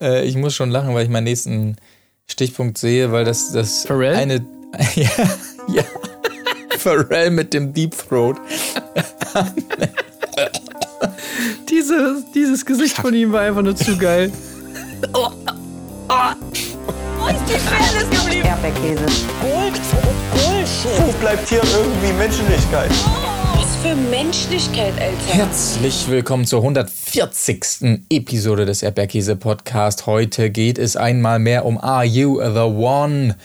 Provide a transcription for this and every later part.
Äh, ich muss schon lachen, weil ich meinen nächsten Stichpunkt sehe, weil das, das Pharrell? eine. ja, ja. Pharrell mit dem Deep Throat. Dieses, dieses Gesicht von ihm war einfach nur zu geil. Erdbeerkäse. Wo bleibt hier irgendwie Menschlichkeit? Was für Menschlichkeit, Alter. Herzlich willkommen zur 140. Episode des Erdbeerkäse Podcast. Heute geht es einmal mehr um Are You the One?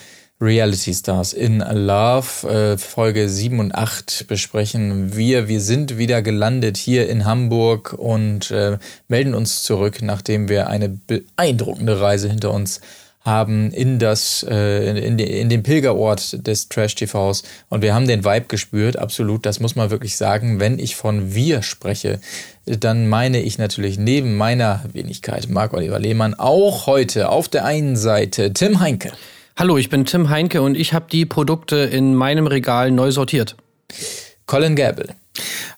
Reality Stars in Love. Äh, Folge 7 und 8 besprechen wir. Wir sind wieder gelandet hier in Hamburg und äh, melden uns zurück, nachdem wir eine beeindruckende Reise hinter uns haben in das äh, in, in den Pilgerort des Trash TVs und wir haben den Vibe gespürt, absolut, das muss man wirklich sagen, wenn ich von wir spreche, dann meine ich natürlich neben meiner Wenigkeit Marc Oliver Lehmann auch heute auf der einen Seite Tim Heinke. Hallo, ich bin Tim Heinke und ich habe die Produkte in meinem Regal neu sortiert. Colin Gable.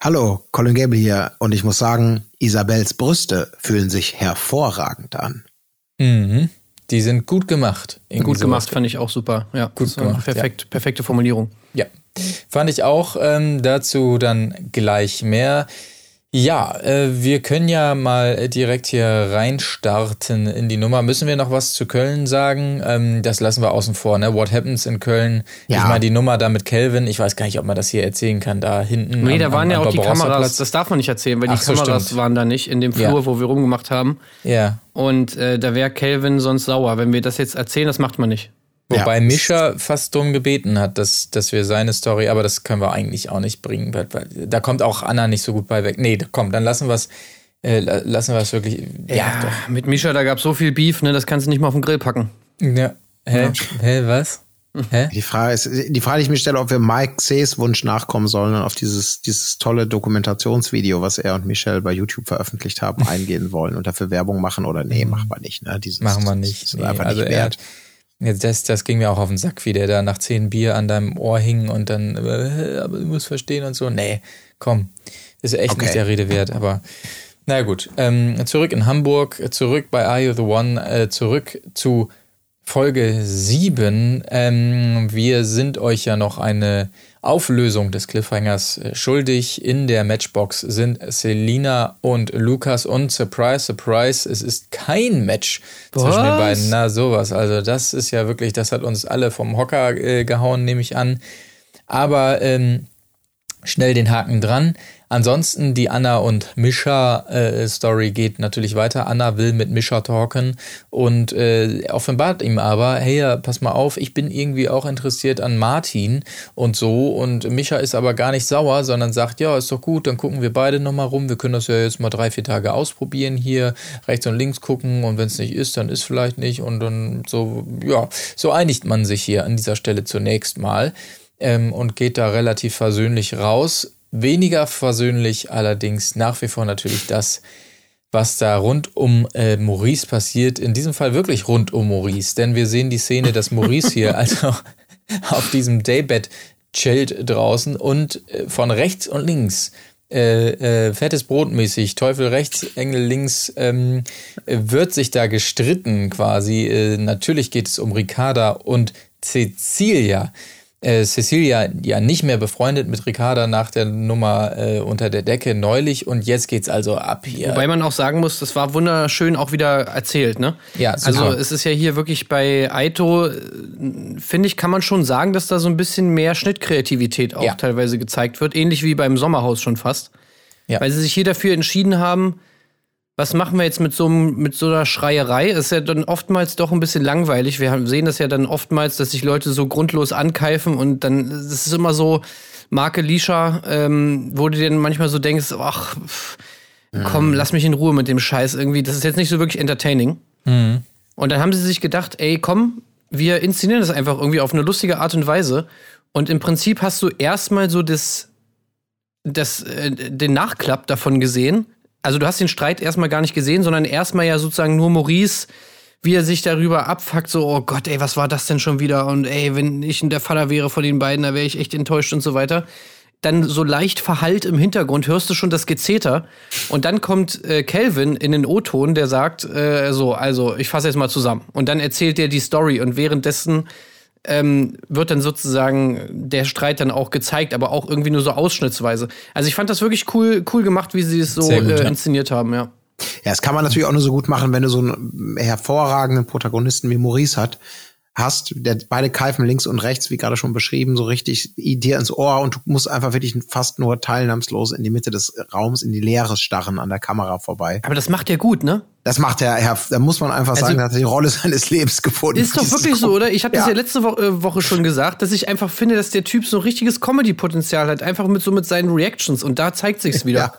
Hallo, Colin Gable hier und ich muss sagen, Isabels Brüste fühlen sich hervorragend an. Mhm. Die sind gut gemacht. Gut gemacht, fand ich auch super. Ja, gut gemacht. Perfekt, ja. perfekte Formulierung. Ja, fand ich auch. Ähm, dazu dann gleich mehr. Ja, äh, wir können ja mal direkt hier reinstarten in die Nummer. Müssen wir noch was zu Köln sagen? Ähm, das lassen wir außen vor, ne? What happens in Köln? Ja. Ich meine, die Nummer da mit Kelvin, ich weiß gar nicht, ob man das hier erzählen kann, da hinten. Nee, am, da waren ja auch die Kameras, das darf man nicht erzählen, weil die so, Kameras stimmt. waren da nicht in dem Flur, ja. wo wir rumgemacht haben. Ja. Und äh, da wäre Kelvin sonst sauer. Wenn wir das jetzt erzählen, das macht man nicht. Wobei ja. Mischa fast drum gebeten hat, dass, dass wir seine Story, aber das können wir eigentlich auch nicht bringen, weil, weil da kommt auch Anna nicht so gut bei weg. Nee, komm, dann lassen wir es äh, lassen wir es wirklich. Ja, ja doch. mit Mischa, da gab es so viel Beef, ne, das kannst du nicht mal auf den Grill packen. Ja. Hä? Ja. Hä, was? Hä? Die Frage ist, die Frage, die ich mir stelle, ob wir Mike C's Wunsch nachkommen sollen und auf dieses, dieses tolle Dokumentationsvideo, was er und Michelle bei YouTube veröffentlicht haben, eingehen wollen und dafür Werbung machen oder nee, machen wir nicht, ne? Dieses, machen wir nicht. Das ist nee, einfach also nicht wert. Er, das, das ging mir auch auf den Sack, wie der da nach zehn Bier an deinem Ohr hing und dann, äh, aber du musst verstehen und so. Nee, komm, ist echt okay. nicht der Rede wert, aber na gut. Ähm, zurück in Hamburg, zurück bei Are You the One, äh, zurück zu Folge 7. Ähm, wir sind euch ja noch eine Auflösung des Cliffhangers äh, schuldig. In der Matchbox sind Selina und Lukas und Surprise, Surprise, es ist kein Match Was? zwischen den beiden. Na, sowas. Also, das ist ja wirklich, das hat uns alle vom Hocker äh, gehauen, nehme ich an. Aber ähm, schnell den Haken dran. Ansonsten die Anna und Mischa äh, Story geht natürlich weiter. Anna will mit Mischa talken und äh, offenbart ihm aber, hey, pass mal auf, ich bin irgendwie auch interessiert an Martin und so und Mischa ist aber gar nicht sauer, sondern sagt, ja, ist doch gut, dann gucken wir beide nochmal rum. Wir können das ja jetzt mal drei, vier Tage ausprobieren hier, rechts und links gucken und wenn es nicht ist, dann ist vielleicht nicht und dann so, ja, so einigt man sich hier an dieser Stelle zunächst mal. Ähm, und geht da relativ versöhnlich raus. Weniger versöhnlich allerdings nach wie vor natürlich das, was da rund um äh, Maurice passiert. In diesem Fall wirklich rund um Maurice, denn wir sehen die Szene, dass Maurice hier also auf diesem Daybed chillt draußen und äh, von rechts und links äh, äh, fettes Brot mäßig, Teufel rechts, Engel links, ähm, wird sich da gestritten quasi. Äh, natürlich geht es um Ricarda und Cecilia äh, Cecilia ja nicht mehr befreundet mit Ricarda nach der Nummer äh, unter der Decke neulich und jetzt geht's also ab hier. Wobei man auch sagen muss, das war wunderschön auch wieder erzählt, ne? Ja, super. Also es ist ja hier wirklich bei Aito, äh, finde ich, kann man schon sagen, dass da so ein bisschen mehr Schnittkreativität auch ja. teilweise gezeigt wird, ähnlich wie beim Sommerhaus schon fast. Ja. Weil sie sich hier dafür entschieden haben, was machen wir jetzt mit so, mit so einer Schreierei? Ist ja dann oftmals doch ein bisschen langweilig. Wir sehen das ja dann oftmals, dass sich Leute so grundlos ankeifen und dann das ist immer so, Marke Lisha, ähm, wo du dir dann manchmal so denkst, ach, komm, mhm. lass mich in Ruhe mit dem Scheiß irgendwie. Das ist jetzt nicht so wirklich entertaining. Mhm. Und dann haben sie sich gedacht, ey, komm, wir inszenieren das einfach irgendwie auf eine lustige Art und Weise. Und im Prinzip hast du erstmal so das, das, äh, den Nachklapp davon gesehen also du hast den Streit erstmal gar nicht gesehen, sondern erstmal ja sozusagen nur Maurice, wie er sich darüber abfuckt, so, oh Gott, ey, was war das denn schon wieder? Und ey, wenn ich der Vater wäre von den beiden, da wäre ich echt enttäuscht und so weiter. dann so leicht verhallt im Hintergrund hörst du schon das Gezeter. Und dann kommt äh, Kelvin in den O-Ton, der sagt, äh, so, also ich fasse jetzt mal zusammen. Und dann erzählt er die Story und währenddessen ähm, wird dann sozusagen der Streit dann auch gezeigt, aber auch irgendwie nur so ausschnittsweise. Also ich fand das wirklich cool, cool gemacht, wie sie es so gut, äh, inszeniert haben, ja. Ja, das kann man natürlich auch nur so gut machen, wenn du so einen hervorragenden Protagonisten wie Maurice hat, hast, der beide keifen links und rechts, wie gerade schon beschrieben, so richtig dir ins Ohr und du musst einfach wirklich fast nur teilnahmslos in die Mitte des Raums, in die Leere starren an der Kamera vorbei. Aber das macht er gut, ne? Das macht er, ja, da muss man einfach also, sagen, er hat die Rolle seines Lebens gefunden. Ist doch wirklich so, oder? Ich habe ja. das ja letzte Wo äh, Woche schon gesagt, dass ich einfach finde, dass der Typ so ein richtiges Comedy-Potenzial hat, einfach mit so mit seinen Reactions und da zeigt sich's wieder. Ja.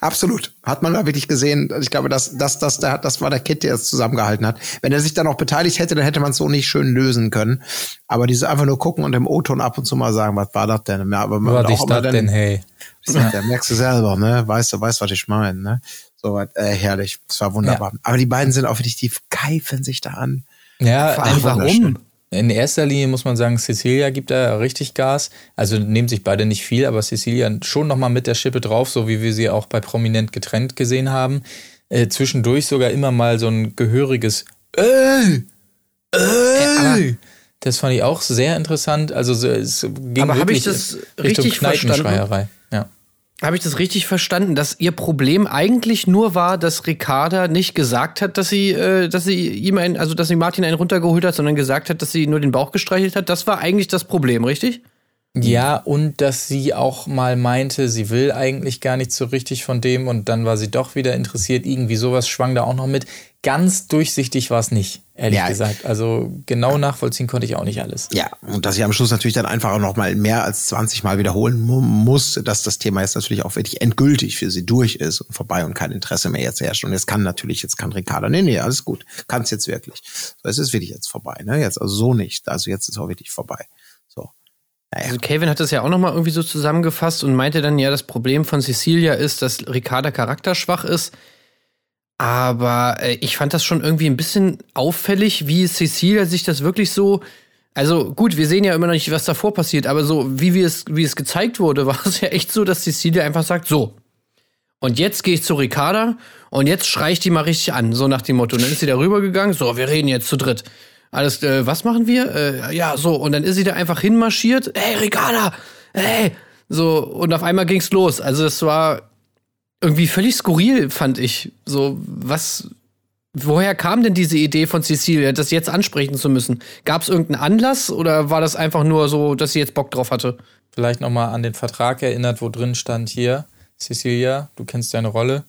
Absolut. Hat man da wirklich gesehen. Ich glaube, das, das, das, das war der Kit, der es zusammengehalten hat. Wenn er sich da noch beteiligt hätte, dann hätte man es so nicht schön lösen können. Aber diese einfach nur gucken und im O-Ton ab und zu mal sagen, was war das denn? Ja, aber was ist das denn, hey? Ja. merkst du selber, ne? Weißt du, weißt, was ich meine, ne? So äh, herrlich. Das war wunderbar. Ja. Aber die beiden sind auch wirklich, die keifen sich da an. Ja, warum? In erster Linie muss man sagen, Cecilia gibt da richtig Gas. Also nehmen sich beide nicht viel, aber Cecilia schon nochmal mit der Schippe drauf, so wie wir sie auch bei Prominent getrennt gesehen haben. Äh, zwischendurch sogar immer mal so ein gehöriges Ey! Ey! Das fand ich auch sehr interessant. Also es ging aber wirklich ich das Richtung richtig Kneipenschreierei. Ja. Habe ich das richtig verstanden, dass ihr Problem eigentlich nur war, dass Ricarda nicht gesagt hat, dass sie, äh, dass sie ihm ein, also dass sie Martin einen runtergeholt hat, sondern gesagt hat, dass sie nur den Bauch gestreichelt hat? Das war eigentlich das Problem, richtig? Ja, und dass sie auch mal meinte, sie will eigentlich gar nicht so richtig von dem und dann war sie doch wieder interessiert. Irgendwie sowas schwang da auch noch mit. Ganz durchsichtig war es nicht, ehrlich ja. gesagt. Also genau nachvollziehen konnte ich auch nicht alles. Ja, und dass ich am Schluss natürlich dann einfach auch noch mal mehr als 20 Mal wiederholen muss, dass das Thema jetzt natürlich auch wirklich endgültig für sie durch ist und vorbei und kein Interesse mehr jetzt herrscht. Und jetzt kann natürlich, jetzt kann Ricardo, nee, nee, alles gut, kann es jetzt wirklich. So, es ist wirklich jetzt vorbei, ne? Jetzt also so nicht. Also jetzt ist auch wirklich vorbei. Naja. Also Kevin hat das ja auch nochmal irgendwie so zusammengefasst und meinte dann, ja, das Problem von Cecilia ist, dass Ricarda charakterschwach ist. Aber äh, ich fand das schon irgendwie ein bisschen auffällig, wie Cecilia sich das wirklich so. Also gut, wir sehen ja immer noch nicht, was davor passiert, aber so wie, wie, es, wie es gezeigt wurde, war es ja echt so, dass Cecilia einfach sagt, so. Und jetzt gehe ich zu Ricarda und jetzt schrei ich die mal richtig an, so nach dem Motto. Und dann ist sie da rübergegangen, so, wir reden jetzt zu dritt. Alles, äh, was machen wir? Äh, ja, so. Und dann ist sie da einfach hinmarschiert. Hey, Ricarda! Hey! So, und auf einmal ging's los. Also, es war irgendwie völlig skurril, fand ich. So, was. Woher kam denn diese Idee von Cecilia, das jetzt ansprechen zu müssen? Gab es irgendeinen Anlass oder war das einfach nur so, dass sie jetzt Bock drauf hatte? Vielleicht nochmal an den Vertrag erinnert, wo drin stand hier, Cecilia, du kennst deine Rolle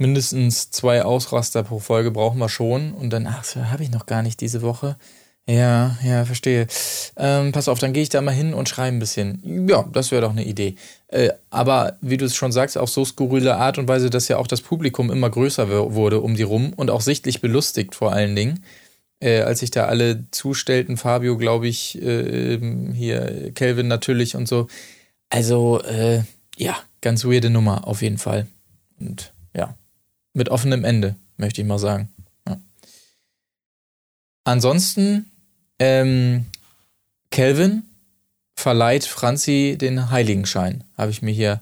mindestens zwei Ausraster pro Folge brauchen wir schon. Und dann, ach, so habe ich noch gar nicht diese Woche. Ja, ja, verstehe. Ähm, pass auf, dann gehe ich da mal hin und schreibe ein bisschen. Ja, das wäre doch eine Idee. Äh, aber wie du es schon sagst, auf so skurrile Art und Weise, dass ja auch das Publikum immer größer wurde um die rum und auch sichtlich belustigt vor allen Dingen. Äh, als sich da alle zustellten, Fabio, glaube ich, äh, hier, Kelvin natürlich und so. Also, äh, ja, ganz weirde Nummer auf jeden Fall. Und ja, mit offenem Ende, möchte ich mal sagen. Ansonsten, ähm, Kelvin verleiht Franzi den Heiligenschein, habe ich mir hier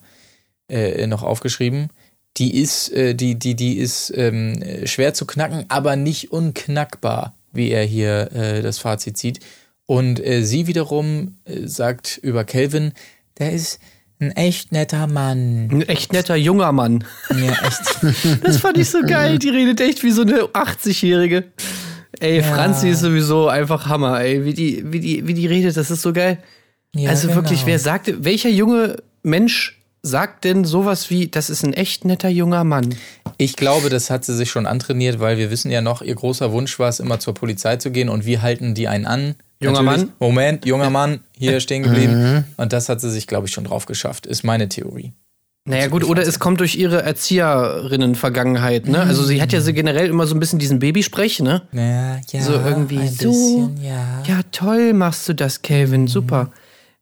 äh, noch aufgeschrieben. Die ist, äh, die, die, die ist ähm, schwer zu knacken, aber nicht unknackbar, wie er hier äh, das Fazit zieht. Und äh, sie wiederum äh, sagt über Kelvin, der ist ein echt netter Mann. Ein echt netter junger Mann. Ja, echt. Das fand ich so geil. Die redet echt wie so eine 80-Jährige. Ey, ja. Franzi ist sowieso einfach Hammer, ey. Wie die, wie die, wie die redet, das ist so geil. Ja, also genau. wirklich, wer sagt, welcher junge Mensch sagt denn sowas wie, das ist ein echt netter junger Mann? Ich glaube, das hat sie sich schon antrainiert, weil wir wissen ja noch, ihr großer Wunsch war es, immer zur Polizei zu gehen und wie halten die einen an? Junger Mann? Moment, junger Mann, hier stehen geblieben. Mhm. Und das hat sie sich, glaube ich, schon drauf geschafft, ist meine Theorie. Naja, gut, oder es kommt durch ihre Erzieherinnen-Vergangenheit, ne? Also sie hat ja so generell immer so ein bisschen diesen Babysprech, ne? Ja, ja. So irgendwie so. Bisschen, ja. ja, toll machst du das, Calvin, mhm. super.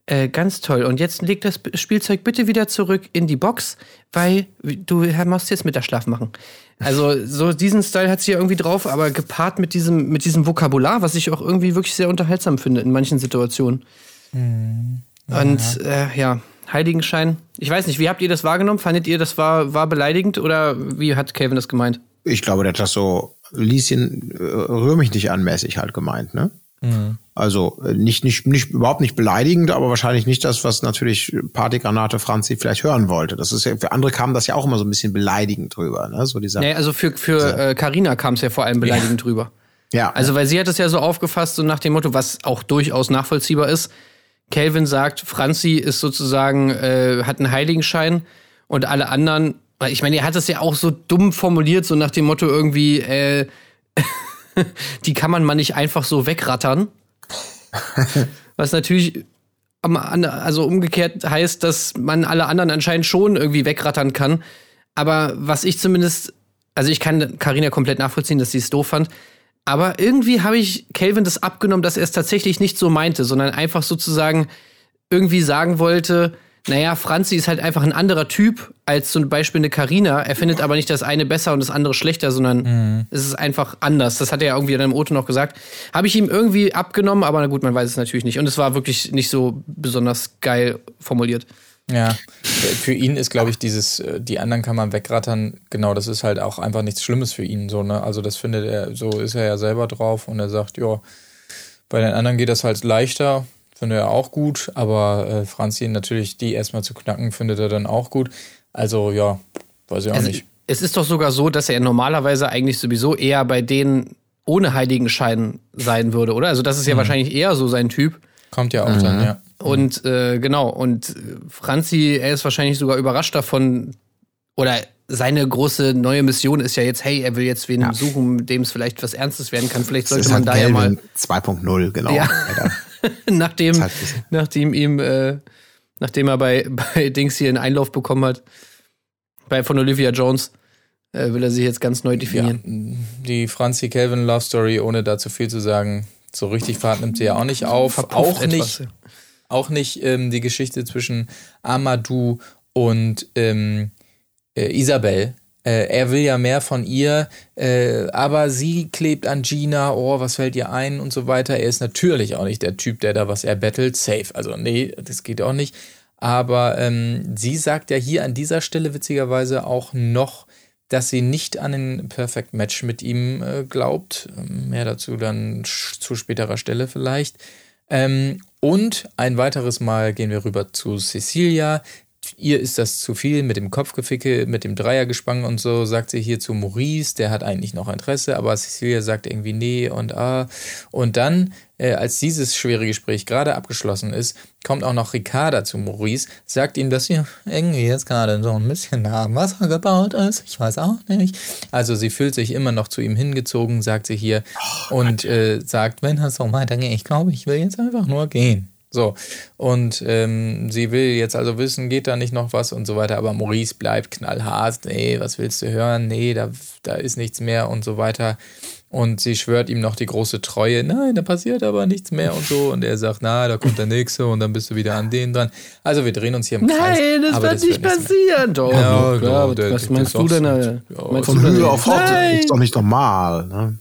Äh, ganz toll. Und jetzt leg das Spielzeug bitte wieder zurück in die Box, weil du machst jetzt Mittagsschlaf machen. Also so diesen Style hat sie ja irgendwie drauf, aber gepaart mit diesem, mit diesem Vokabular, was ich auch irgendwie wirklich sehr unterhaltsam finde in manchen Situationen. Mhm. Ja. Und äh, ja, Heiligenschein. Ich weiß nicht, wie habt ihr das wahrgenommen? Fandet ihr, das war, war beleidigend oder wie hat Calvin das gemeint? Ich glaube, der hat das so, Lieschen, äh, rühr mich nicht anmäßig halt gemeint, ne? Mhm. Also äh, nicht, nicht, nicht, überhaupt nicht beleidigend, aber wahrscheinlich nicht das, was natürlich Partygranate Franzi vielleicht hören wollte. Das ist ja, für andere kam das ja auch immer so ein bisschen beleidigend drüber, ne? So dieser. Nee, also für, für Carina äh, kam es ja vor allem beleidigend ja. drüber. Ja. Also, weil sie hat es ja so aufgefasst, so nach dem Motto, was auch durchaus nachvollziehbar ist. Calvin sagt, Franzi ist sozusagen, äh, hat einen Heiligenschein und alle anderen, ich meine, er hat es ja auch so dumm formuliert, so nach dem Motto irgendwie, äh, die kann man mal nicht einfach so wegrattern. Was natürlich also umgekehrt heißt, dass man alle anderen anscheinend schon irgendwie wegrattern kann. Aber was ich zumindest, also ich kann Karina komplett nachvollziehen, dass sie es doof fand. Aber irgendwie habe ich Calvin das abgenommen, dass er es tatsächlich nicht so meinte, sondern einfach sozusagen irgendwie sagen wollte, naja, Franzi ist halt einfach ein anderer Typ als zum Beispiel eine Karina. Er findet aber nicht das eine besser und das andere schlechter, sondern mhm. es ist einfach anders. Das hat er ja irgendwie in einem Auto noch gesagt. Habe ich ihm irgendwie abgenommen, aber na gut, man weiß es natürlich nicht. Und es war wirklich nicht so besonders geil formuliert. Ja, für ihn ist, glaube ich, dieses, äh, die anderen kann man wegrattern, genau, das ist halt auch einfach nichts Schlimmes für ihn, so, ne? Also, das findet er, so ist er ja selber drauf und er sagt, ja, bei den anderen geht das halt leichter, Finde er auch gut, aber äh, Franzi natürlich die erstmal zu knacken, findet er dann auch gut. Also ja, weiß ich auch also, nicht. Es ist doch sogar so, dass er normalerweise eigentlich sowieso eher bei denen ohne Heiligenschein sein würde, oder? Also das ist ja mhm. wahrscheinlich eher so sein Typ. Kommt ja auch mhm. dann, ja. Und äh, genau, und Franzi, er ist wahrscheinlich sogar überrascht davon, oder seine große neue Mission ist ja jetzt, hey, er will jetzt wen ja. suchen, mit dem es vielleicht was Ernstes werden kann. Vielleicht sollte man halt da ja mal. 2.0, genau. Ja. nachdem, nachdem ihm, äh, nachdem er bei, bei Dings hier einen Einlauf bekommen hat, bei von Olivia Jones, äh, will er sich jetzt ganz neu definieren. Ja, die Franzi Calvin Love Story, ohne da zu viel zu sagen, so richtig Fahrt nimmt sie ja auch nicht auf. Verpufft auch etwas, nicht, auch nicht ähm, die Geschichte zwischen Amadou und ähm, äh, Isabel, äh, er will ja mehr von ihr, äh, aber sie klebt an Gina, oh, was fällt ihr ein und so weiter. Er ist natürlich auch nicht der Typ, der da was erbettelt, safe. Also nee, das geht auch nicht. Aber ähm, sie sagt ja hier an dieser Stelle witzigerweise auch noch, dass sie nicht an ein Perfect Match mit ihm äh, glaubt. Mehr dazu dann zu späterer Stelle vielleicht. Ähm, und ein weiteres Mal gehen wir rüber zu Cecilia, ihr ist das zu viel mit dem Kopfgeficke, mit dem Dreiergespann und so, sagt sie hier zu Maurice, der hat eigentlich noch Interesse, aber Cecilia sagt irgendwie nee und ah. Und dann, äh, als dieses schwere Gespräch gerade abgeschlossen ist, kommt auch noch Ricarda zu Maurice, sagt ihm, dass hier irgendwie jetzt gerade so ein bisschen am Wasser gebaut ist. Ich weiß auch nicht. Also sie fühlt sich immer noch zu ihm hingezogen, sagt sie hier, oh, und äh, sagt, wenn das so weitergeht, ich glaube, ich will jetzt einfach nur gehen. So, und ähm, sie will jetzt also wissen, geht da nicht noch was und so weiter, aber Maurice bleibt knallhart, nee, was willst du hören? Nee, da, da ist nichts mehr und so weiter. Und sie schwört ihm noch die große Treue, nein, da passiert aber nichts mehr und so. Und er sagt, na, da kommt der nächste und dann bist du wieder an den dran. Also wir drehen uns hier im Kreis. Nein, das wird nicht passieren. Doch, ja, klar, der, was meinst du denn? Ja, meinst von Höhe auf ist doch nicht normal. Ne?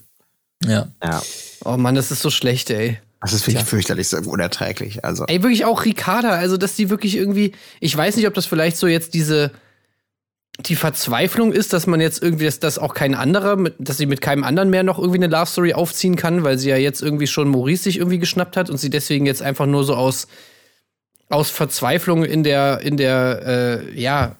Ja. ja. Oh Mann, das ist so schlecht, ey. Das ist wirklich Tja. fürchterlich, so unerträglich. Also. Ey, wirklich auch Ricarda, also dass die wirklich irgendwie, ich weiß nicht, ob das vielleicht so jetzt diese, die Verzweiflung ist, dass man jetzt irgendwie, dass das auch kein anderer, dass sie mit keinem anderen mehr noch irgendwie eine Love Story aufziehen kann, weil sie ja jetzt irgendwie schon Maurice sich irgendwie geschnappt hat und sie deswegen jetzt einfach nur so aus, aus Verzweiflung in der, in der, äh, ja,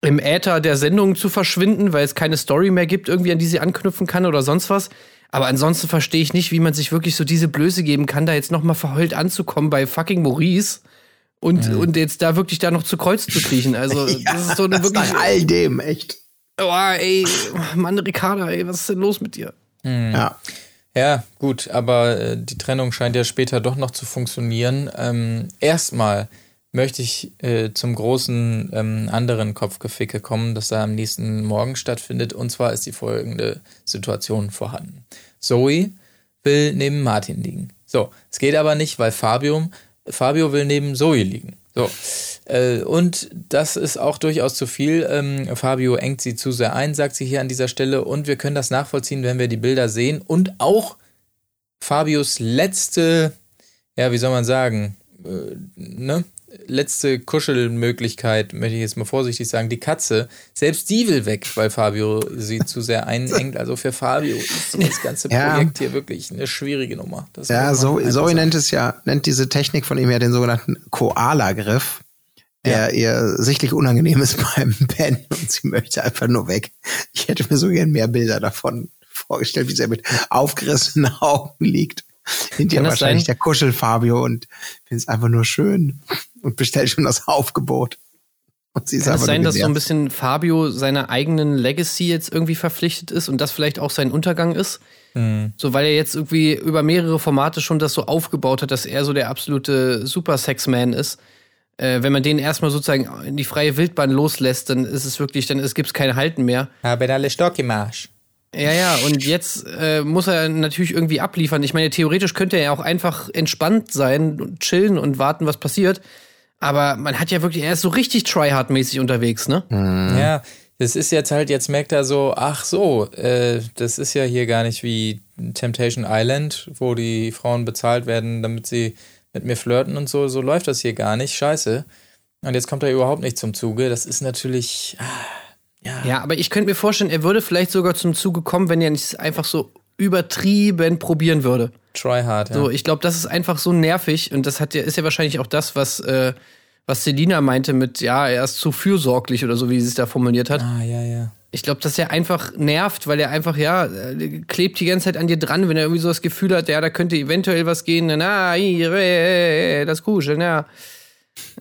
im Äther der Sendung zu verschwinden, weil es keine Story mehr gibt, irgendwie an die sie anknüpfen kann oder sonst was. Aber ansonsten verstehe ich nicht, wie man sich wirklich so diese Blöße geben kann, da jetzt noch mal verheult anzukommen bei fucking Maurice und, mhm. und jetzt da wirklich da noch zu Kreuz zu kriechen. Also, ja, das ist so eine wirklich. Nach all dem, echt. Oh, ey, Mann, Ricarda, ey, was ist denn los mit dir? Mhm. Ja. Ja, gut, aber äh, die Trennung scheint ja später doch noch zu funktionieren. Ähm, erstmal möchte ich äh, zum großen ähm, anderen Kopfgeficke kommen, das da am nächsten Morgen stattfindet. Und zwar ist die folgende Situation vorhanden. Zoe will neben Martin liegen. So, es geht aber nicht, weil Fabio, Fabio will neben Zoe liegen. So. Äh, und das ist auch durchaus zu viel. Ähm, Fabio engt sie zu sehr ein, sagt sie hier an dieser Stelle. Und wir können das nachvollziehen, wenn wir die Bilder sehen. Und auch Fabios letzte, ja, wie soll man sagen, äh, ne? Letzte Kuschelmöglichkeit, möchte ich jetzt mal vorsichtig sagen, die Katze, selbst die will weg, weil Fabio sie zu sehr einengt. Also für Fabio ist das ganze Projekt ja. hier wirklich eine schwierige Nummer. Das ja, so, Zoe nennt es ja, nennt diese Technik von ihm ja den sogenannten Koala-Griff der ja. ihr sichtlich unangenehm ist beim Pennen und sie möchte einfach nur weg. Ich hätte mir so gern mehr Bilder davon vorgestellt, wie sie mit aufgerissenen Augen liegt. Hinter wahrscheinlich sein? der Kuschel Fabio und finde es einfach nur schön und bestellt schon das Aufgebot. Und sie ist Kann es sein, dass so ein bisschen Fabio seiner eigenen Legacy jetzt irgendwie verpflichtet ist und das vielleicht auch sein Untergang ist? Mhm. So, weil er jetzt irgendwie über mehrere Formate schon das so aufgebaut hat, dass er so der absolute Super-Sex-Man ist. Äh, wenn man den erstmal sozusagen in die freie Wildbahn loslässt, dann ist es wirklich, dann gibt es kein Halten mehr. Aber alle Stock im Arsch. Ja, ja, und jetzt äh, muss er natürlich irgendwie abliefern. Ich meine, theoretisch könnte er ja auch einfach entspannt sein und chillen und warten, was passiert. Aber man hat ja wirklich, er ist so richtig tryhard-mäßig unterwegs, ne? Mhm. Ja, das ist jetzt halt, jetzt merkt er so, ach so, äh, das ist ja hier gar nicht wie Temptation Island, wo die Frauen bezahlt werden, damit sie mit mir flirten und so. So läuft das hier gar nicht. Scheiße. Und jetzt kommt er überhaupt nicht zum Zuge. Das ist natürlich. Ah ja. ja, aber ich könnte mir vorstellen, er würde vielleicht sogar zum Zuge kommen, wenn er nicht einfach so übertrieben probieren würde. Try hard, ja. So, ich glaube, das ist einfach so nervig und das hat ja, ist ja wahrscheinlich auch das, was, äh, was Selina meinte mit, ja, er ist zu fürsorglich oder so, wie sie es da formuliert hat. Ah, ja, ja. Ich glaube, dass er einfach nervt, weil er einfach, ja, klebt die ganze Zeit an dir dran, wenn er irgendwie so das Gefühl hat, ja, da könnte eventuell was gehen, na, das Kuscheln, ja.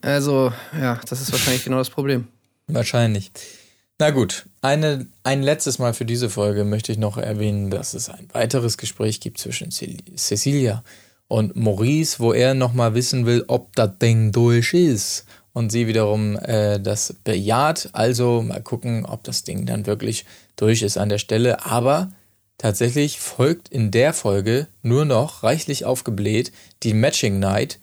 Also, ja, das ist wahrscheinlich genau das Problem. Wahrscheinlich. Na gut, eine, ein letztes Mal für diese Folge möchte ich noch erwähnen, dass es ein weiteres Gespräch gibt zwischen Cecilia und Maurice, wo er nochmal wissen will, ob das Ding durch ist. Und sie wiederum äh, das bejaht. Also mal gucken, ob das Ding dann wirklich durch ist an der Stelle. Aber tatsächlich folgt in der Folge nur noch reichlich aufgebläht die Matching Night.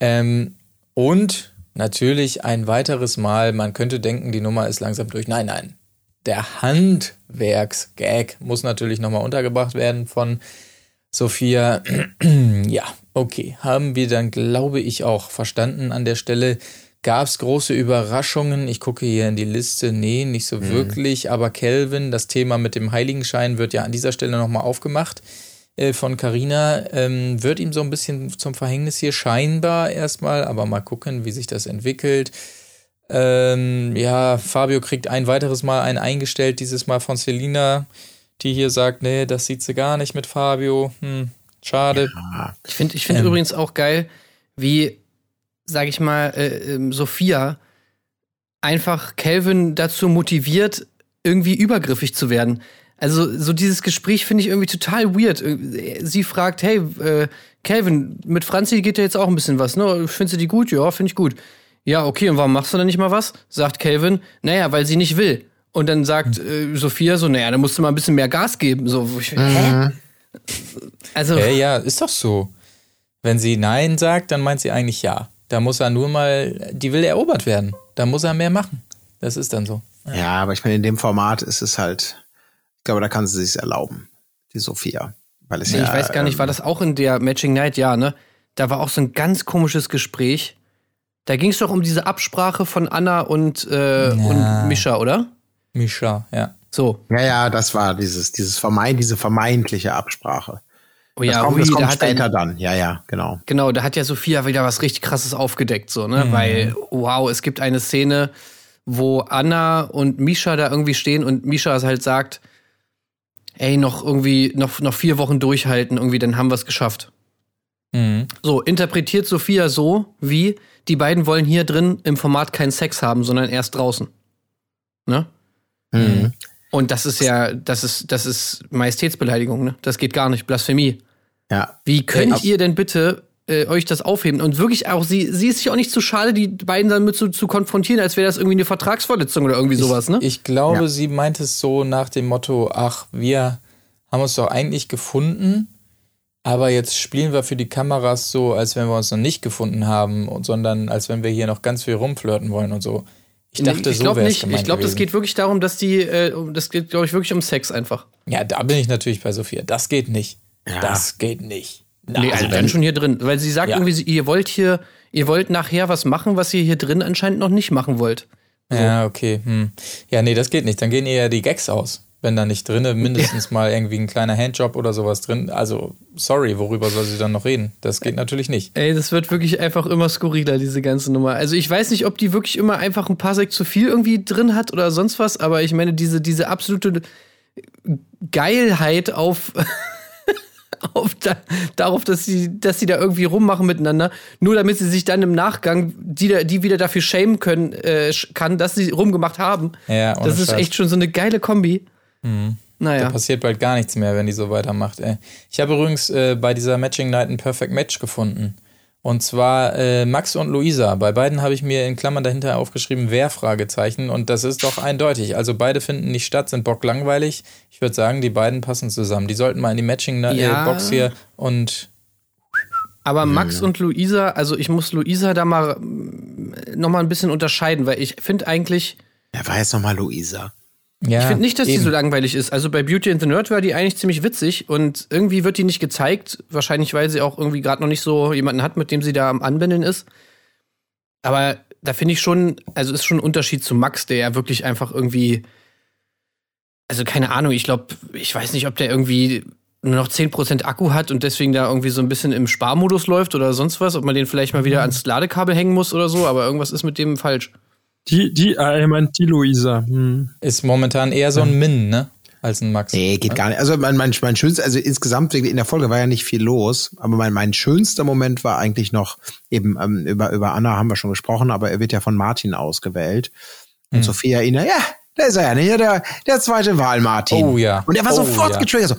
Ähm, und Natürlich ein weiteres Mal, man könnte denken, die Nummer ist langsam durch. Nein, nein. Der Handwerksgag muss natürlich nochmal untergebracht werden von Sophia. ja, okay. Haben wir dann, glaube ich, auch verstanden an der Stelle. Gab es große Überraschungen? Ich gucke hier in die Liste. Nee, nicht so mhm. wirklich. Aber Kelvin, das Thema mit dem Heiligenschein wird ja an dieser Stelle nochmal aufgemacht. Äh, von Carina ähm, wird ihm so ein bisschen zum Verhängnis hier, scheinbar erstmal, aber mal gucken, wie sich das entwickelt. Ähm, ja, Fabio kriegt ein weiteres Mal einen eingestellt, dieses Mal von Selina, die hier sagt, nee, das sieht sie gar nicht mit Fabio. Hm, schade. Ja. Ich finde ich find ähm. übrigens auch geil, wie, sag ich mal, äh, äh, Sophia einfach Calvin dazu motiviert, irgendwie übergriffig zu werden. Also so dieses Gespräch finde ich irgendwie total weird. Sie fragt, hey, äh, Calvin, mit Franzi geht ja jetzt auch ein bisschen was, ne? Findest du die gut? Ja, finde ich gut. Ja, okay, und warum machst du dann nicht mal was? Sagt Calvin, naja, weil sie nicht will. Und dann sagt äh, Sophia so, naja, dann musst du mal ein bisschen mehr Gas geben. So, ich, mhm. hä? Also. Ja, ja, ist doch so. Wenn sie Nein sagt, dann meint sie eigentlich Ja. Da muss er nur mal, die will erobert werden. Da muss er mehr machen. Das ist dann so. Ja, ja aber ich meine, in dem Format ist es halt glaube, da kann sie sich erlauben, die Sophia. Weil es nee, ja, ich weiß gar nicht, war ähm, das auch in der Matching Night? Ja, ne? Da war auch so ein ganz komisches Gespräch. Da ging es doch um diese Absprache von Anna und, äh, ja. und Mischa, oder? Mischa, ja. So. Ja, ja, das war dieses, dieses vermeint, diese vermeintliche Absprache. Oh ja, das kommt, das kommt später dann. Ja, ja, genau. Genau, da hat ja Sophia wieder was richtig krasses aufgedeckt, so, ne? Mhm. Weil, wow, es gibt eine Szene, wo Anna und Misha da irgendwie stehen und Misha halt sagt, ey, noch irgendwie, noch, noch vier Wochen durchhalten, irgendwie, dann haben wir es geschafft. Mhm. So, interpretiert Sophia so, wie die beiden wollen hier drin im Format keinen Sex haben, sondern erst draußen. Ne? Mhm. Und das ist ja, das ist, das ist Majestätsbeleidigung, ne? Das geht gar nicht, Blasphemie. Ja. Wie könnt ihr denn bitte äh, euch das aufheben. Und wirklich auch, sie, sie ist sich auch nicht zu schade, die beiden damit zu, zu konfrontieren, als wäre das irgendwie eine Vertragsverletzung oder irgendwie sowas, ne? Ich glaube, ja. sie meint es so nach dem Motto, ach, wir haben uns doch eigentlich gefunden, aber jetzt spielen wir für die Kameras so, als wenn wir uns noch nicht gefunden haben, sondern als wenn wir hier noch ganz viel rumflirten wollen und so. Ich dachte, ich so wäre es Ich glaube, das geht wirklich darum, dass die, äh, das geht, glaube ich, wirklich um Sex einfach. Ja, da bin ich natürlich bei Sophia. Das geht nicht. Ja. Das geht nicht. Na, nee, also, also dann schon hier drin. Weil sie sagt ja. irgendwie, ihr wollt hier, ihr wollt nachher was machen, was ihr hier drin anscheinend noch nicht machen wollt. So. Ja, okay. Hm. Ja, nee, das geht nicht. Dann gehen eher die Gags aus wenn da nicht drinne mindestens ja. mal irgendwie ein kleiner Handjob oder sowas drin. Also, sorry, worüber soll sie dann noch reden? Das geht natürlich nicht. Ey, das wird wirklich einfach immer skurriler, diese ganze Nummer. Also, ich weiß nicht, ob die wirklich immer einfach ein paar Sek zu viel irgendwie drin hat oder sonst was, aber ich meine, diese, diese absolute Geilheit auf. auf da, darauf, dass sie, dass sie da irgendwie rummachen miteinander, nur damit sie sich dann im Nachgang die, die wieder dafür schämen können, äh, kann, dass sie rumgemacht haben. Ja, das ist Scheiß. echt schon so eine geile Kombi. Mhm. Naja. Da passiert bald gar nichts mehr, wenn die so weitermacht. Ey. Ich habe übrigens äh, bei dieser Matching Night ein Perfect Match gefunden. Und zwar äh, Max und Luisa. Bei beiden habe ich mir in Klammern dahinter aufgeschrieben, wer Fragezeichen. Und das ist doch eindeutig. Also beide finden nicht statt, sind bock langweilig. Ich würde sagen, die beiden passen zusammen. Die sollten mal in die Matching-Box ja. hier und. Aber Max und Luisa, also ich muss Luisa da mal äh, noch mal ein bisschen unterscheiden, weil ich finde eigentlich. Wer war jetzt noch mal Luisa? Ja, ich finde nicht, dass eben. die so langweilig ist. Also bei Beauty and the Nerd war die eigentlich ziemlich witzig und irgendwie wird die nicht gezeigt. Wahrscheinlich, weil sie auch irgendwie gerade noch nicht so jemanden hat, mit dem sie da am Anbändeln ist. Aber da finde ich schon, also ist schon ein Unterschied zu Max, der ja wirklich einfach irgendwie, also keine Ahnung, ich glaube, ich weiß nicht, ob der irgendwie nur noch 10% Akku hat und deswegen da irgendwie so ein bisschen im Sparmodus läuft oder sonst was, ob man den vielleicht mal wieder mhm. ans Ladekabel hängen muss oder so, aber irgendwas ist mit dem falsch. Die, die, äh, er meint die Luisa. Hm. Ist momentan eher so ein Min, ne? Als ein Max. Nee, geht gar nicht. Also mein, mein, mein schönster, also insgesamt in der Folge war ja nicht viel los, aber mein, mein schönster Moment war eigentlich noch eben ähm, über, über Anna haben wir schon gesprochen, aber er wird ja von Martin ausgewählt. Und hm. Sophia ihn, ja, da ist er ja, ne? Der, der zweite Wahl, Martin. Oh ja. Und er war oh, sofort ja. getriggert. So,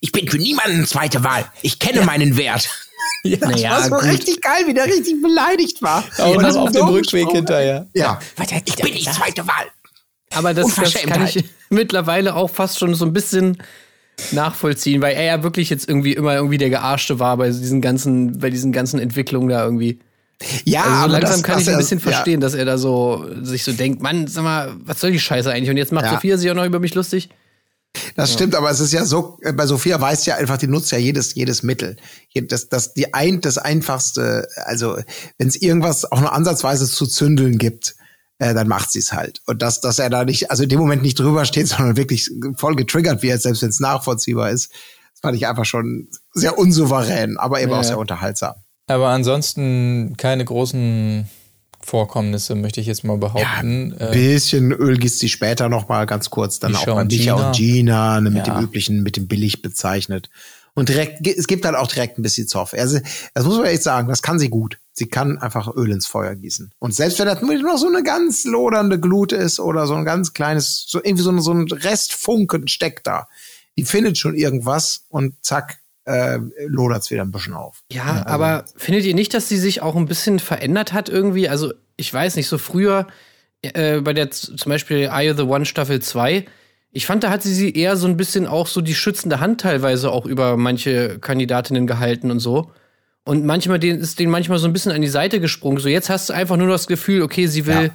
ich bin für niemanden zweite Wahl. Ich kenne ja. meinen Wert. Ja, das naja, war so gut. richtig geil, wie der richtig beleidigt war. Und dann auf dem Rückweg hinterher. Ja, ja. ich bin die zweite Wahl. Aber das, das kann ich mittlerweile auch fast schon so ein bisschen nachvollziehen, weil er ja wirklich jetzt irgendwie immer irgendwie der Gearschte war bei diesen ganzen, bei diesen ganzen Entwicklungen da irgendwie. Ja, also so langsam das, kann ich ein bisschen er, verstehen, ja. dass er da so sich so denkt, Mann, sag mal, was soll die Scheiße eigentlich? Und jetzt macht ja. Sophia sich auch noch über mich lustig. Das stimmt, aber es ist ja so, äh, bei Sophia weiß ja einfach, die nutzt ja jedes, jedes Mittel. Das, das, die ein, das einfachste, also wenn es irgendwas auch nur ansatzweise zu zündeln gibt, äh, dann macht sie es halt. Und dass, dass er da nicht, also in dem Moment nicht drüber steht, sondern wirklich voll getriggert wird, selbst wenn es nachvollziehbar ist, das fand ich einfach schon sehr unsouverän, aber eben ja. auch sehr unterhaltsam. Aber ansonsten keine großen Vorkommnisse, möchte ich jetzt mal behaupten. Ja, ein äh, bisschen Öl gießt sie später noch mal ganz kurz, dann Misha auch bei Micha und Gina, ne, mit ja. dem üblichen, mit dem billig bezeichnet. Und direkt, es gibt dann auch direkt ein bisschen Zoff. Also, das muss man echt sagen, das kann sie gut. Sie kann einfach Öl ins Feuer gießen. Und selbst wenn das nur noch so eine ganz lodernde Glut ist oder so ein ganz kleines, so irgendwie so, so ein Restfunken steckt da, die findet schon irgendwas und zack, äh, lodert es wieder ein bisschen auf. Ja, ja also. aber findet ihr nicht, dass sie sich auch ein bisschen verändert hat irgendwie? Also, ich weiß nicht, so früher äh, bei der zum Beispiel Eye of the One Staffel 2, ich fand, da hat sie sie eher so ein bisschen auch so die schützende Hand teilweise auch über manche Kandidatinnen gehalten und so. Und manchmal den, ist denen manchmal so ein bisschen an die Seite gesprungen. So, jetzt hast du einfach nur das Gefühl, okay, sie will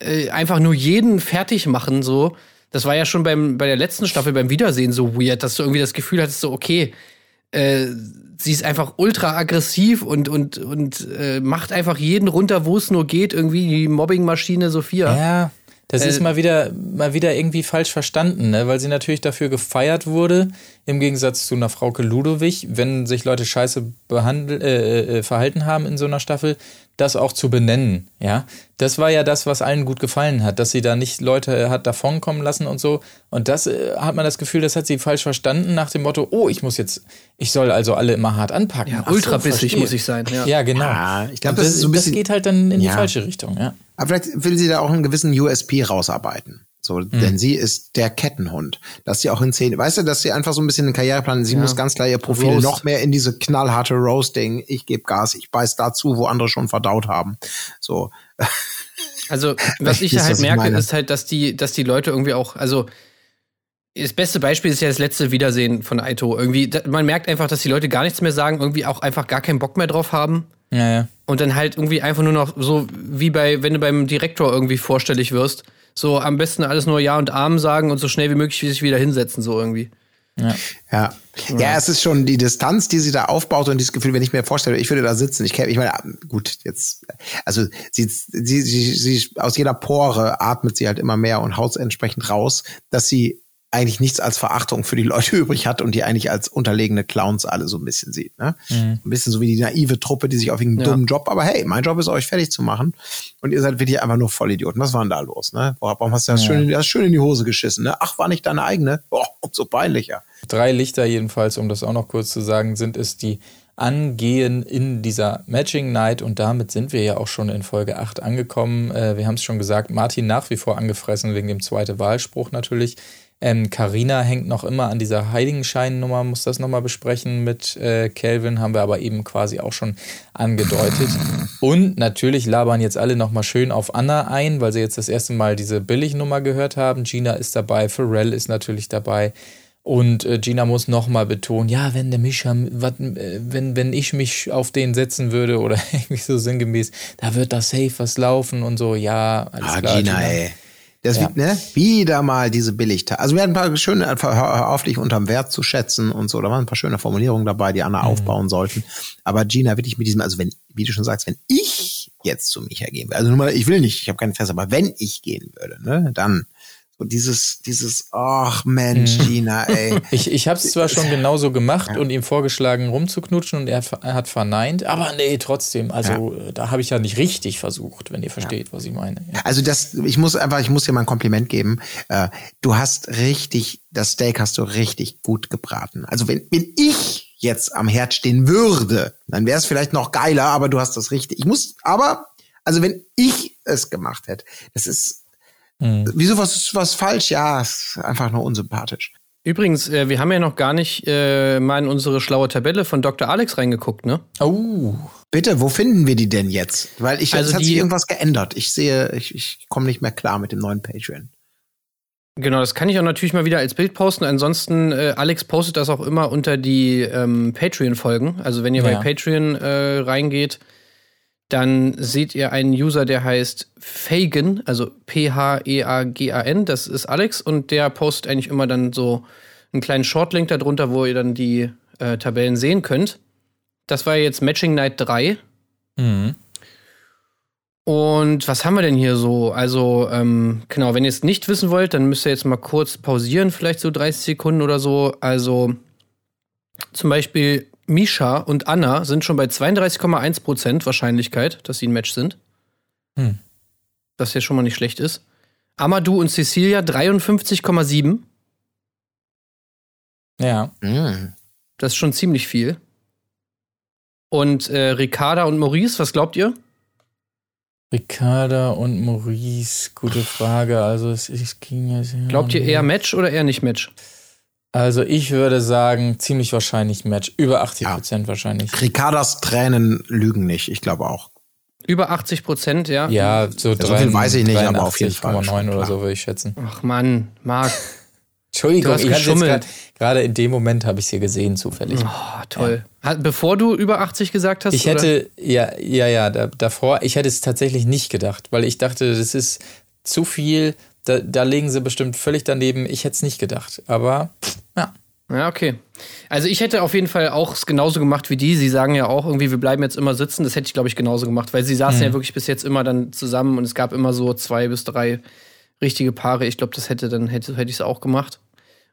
ja. äh, einfach nur jeden fertig machen, so. Das war ja schon beim, bei der letzten Staffel beim Wiedersehen so weird, dass du irgendwie das Gefühl hattest, so, okay, äh, sie ist einfach ultra aggressiv und, und, und äh, macht einfach jeden runter, wo es nur geht, irgendwie die Mobbingmaschine Sophia. Ja, das äh, ist mal wieder, mal wieder irgendwie falsch verstanden, ne? weil sie natürlich dafür gefeiert wurde, im Gegensatz zu einer Frauke Ludowig, wenn sich Leute scheiße behandelt, äh, äh, verhalten haben in so einer Staffel, das auch zu benennen, ja. Das war ja das, was allen gut gefallen hat, dass sie da nicht Leute hat davonkommen lassen und so. Und das äh, hat man das Gefühl, das hat sie falsch verstanden nach dem Motto, oh, ich muss jetzt, ich soll also alle immer hart anpacken. Ja, ultra so, bissig muss ich sein. Ja, ja genau. Ja, ich glaube, das, das, so das geht halt dann in ja. die falsche Richtung, ja. Aber vielleicht will sie da auch einen gewissen USP rausarbeiten. So, mhm. denn sie ist der Kettenhund. Dass sie auch in Szene, weißt du, dass sie einfach so ein bisschen einen Karriereplan, sie ja. muss ganz klar ihr Profil Roast. noch mehr in diese knallharte Roasting, ich gebe Gas, ich beiß dazu, wo andere schon verdaut haben. So. Also, was ich halt merke, meine. ist halt, dass die, dass die Leute irgendwie auch, also, das beste Beispiel ist ja das letzte Wiedersehen von Aito. Irgendwie, man merkt einfach, dass die Leute gar nichts mehr sagen, irgendwie auch einfach gar keinen Bock mehr drauf haben. Ja, ja. Und dann halt irgendwie einfach nur noch so wie bei, wenn du beim Direktor irgendwie vorstellig wirst, so am besten alles nur Ja und Arm sagen und so schnell wie möglich sich wieder hinsetzen, so irgendwie. Ja. ja. Ja, es ist schon die Distanz, die sie da aufbaut und dieses Gefühl, wenn ich mir vorstelle, ich würde da sitzen, ich, ich meine, gut, jetzt, also sie, sie, sie, sie, aus jeder Pore atmet sie halt immer mehr und haut entsprechend raus, dass sie eigentlich nichts als Verachtung für die Leute übrig hat und die eigentlich als unterlegene Clowns alle so ein bisschen sieht. Ne? Mhm. Ein bisschen so wie die naive Truppe, die sich auf irgendeinen ja. dummen Job, aber hey, mein Job ist euch fertig zu machen und ihr seid wirklich einfach nur Vollidioten. Was war denn da los? Ne? Warum hast du das, ja. schön, das schön in die Hose geschissen? Ne? Ach, war nicht deine eigene? Boah, umso peinlicher. Drei Lichter jedenfalls, um das auch noch kurz zu sagen, sind es die angehen in dieser Matching Night und damit sind wir ja auch schon in Folge 8 angekommen. Äh, wir haben es schon gesagt, Martin nach wie vor angefressen wegen dem zweiten Wahlspruch natürlich. Ähm, Carina hängt noch immer an dieser Heiligenschein-Nummer, muss das nochmal besprechen mit äh, Calvin, haben wir aber eben quasi auch schon angedeutet. Und natürlich labern jetzt alle nochmal schön auf Anna ein, weil sie jetzt das erste Mal diese Billignummer gehört haben. Gina ist dabei, Pharrell ist natürlich dabei. Und äh, Gina muss nochmal betonen, ja, wenn der Mischa, wat, äh, wenn, wenn ich mich auf den setzen würde oder irgendwie so sinngemäß, da wird da safe was laufen und so, ja, alles ah, klar. Gina, Gina. ey. Das ja. ne, wieder mal diese Billigteile. Also wir hatten ein paar schöne, dich unterm Wert zu schätzen und so. Da waren ein paar schöne Formulierungen dabei, die Anna mhm. aufbauen sollten. Aber Gina, wirklich mit diesem, also wenn, wie du schon sagst, wenn ich jetzt zu Micha gehen würde, also nur mal, ich will nicht, ich habe keine Fest, aber wenn ich gehen würde, ne, dann und dieses, dieses, ach Mensch, mhm. Gina, ey. Ich, ich habe es zwar schon genauso gemacht ja. und ihm vorgeschlagen, rumzuknutschen und er, er, hat verneint, aber nee, trotzdem. Also ja. da habe ich ja nicht richtig versucht, wenn ihr versteht, ja. was ich meine. Also das, ich muss einfach, ich muss dir mal ein Kompliment geben. Äh, du hast richtig, das Steak hast du richtig gut gebraten. Also wenn, wenn ich jetzt am Herd stehen würde, dann wäre es vielleicht noch geiler, aber du hast das richtig. Ich muss, aber, also wenn ich es gemacht hätte, das ist Mhm. Wieso was ist was falsch? Ja, ist einfach nur unsympathisch. Übrigens, äh, wir haben ja noch gar nicht äh, mal in unsere schlaue Tabelle von Dr. Alex reingeguckt, ne? Oh. Bitte, wo finden wir die denn jetzt? Weil ich, also es hat sich irgendwas geändert. Ich sehe, ich, ich komme nicht mehr klar mit dem neuen Patreon. Genau, das kann ich auch natürlich mal wieder als Bild posten. Ansonsten, äh, Alex postet das auch immer unter die ähm, Patreon-Folgen. Also wenn ihr ja. bei Patreon äh, reingeht, dann seht ihr einen User, der heißt Fagan, also P-H-E-A-G-A-N. Das ist Alex und der postet eigentlich immer dann so einen kleinen Shortlink darunter, wo ihr dann die äh, Tabellen sehen könnt. Das war jetzt Matching Night 3. Mhm. Und was haben wir denn hier so? Also, ähm, genau, wenn ihr es nicht wissen wollt, dann müsst ihr jetzt mal kurz pausieren, vielleicht so 30 Sekunden oder so. Also, zum Beispiel Misha und Anna sind schon bei 32,1% Wahrscheinlichkeit, dass sie ein Match sind. Hm. Das ja schon mal nicht schlecht ist. Amadou und Cecilia 53,7. Ja. Hm. Das ist schon ziemlich viel. Und äh, Ricarda und Maurice, was glaubt ihr? Ricarda und Maurice, gute Frage. Also es, es ging ja. Glaubt ihr eher Match oder eher nicht Match? Also ich würde sagen, ziemlich wahrscheinlich Match. Über 80 Prozent ja. wahrscheinlich. Ricardas Tränen lügen nicht, ich glaube auch. Über 80 Prozent, ja. Ja, so, ja, so viel weiß ich nicht, aber auf jeden Fall. 9 oder so würde ich schätzen. Ach Mann, Marc. Entschuldigung, ich geschummelt. Gerade in dem Moment habe ich es hier gesehen, zufällig. Oh, toll. Ja. Bevor du über 80 gesagt hast? Ich hätte, oder? ja, ja, ja, da, davor, ich hätte es tatsächlich nicht gedacht, weil ich dachte, das ist zu viel da, da legen sie bestimmt völlig daneben. Ich hätte es nicht gedacht. Aber ja. Ja, okay. Also ich hätte auf jeden Fall auch es genauso gemacht wie die. Sie sagen ja auch irgendwie, wir bleiben jetzt immer sitzen. Das hätte ich, glaube ich, genauso gemacht, weil sie saßen mhm. ja wirklich bis jetzt immer dann zusammen und es gab immer so zwei bis drei richtige Paare. Ich glaube, das hätte dann hätte, hätte ich es auch gemacht.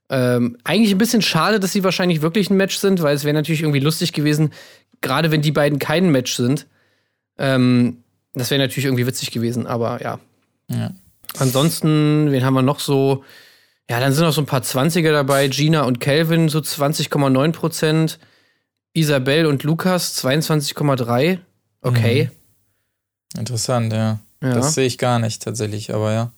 Ähm, eigentlich ein bisschen schade, dass sie wahrscheinlich wirklich ein Match sind, weil es wäre natürlich irgendwie lustig gewesen, gerade wenn die beiden kein Match sind. Ähm, das wäre natürlich irgendwie witzig gewesen, aber ja. Ja. Ansonsten, wen haben wir noch so? Ja, dann sind noch so ein paar 20er dabei. Gina und Calvin so 20,9 Prozent. Isabel und Lukas 22,3. Okay. Mhm. Interessant, ja. ja. Das sehe ich gar nicht tatsächlich, aber ja.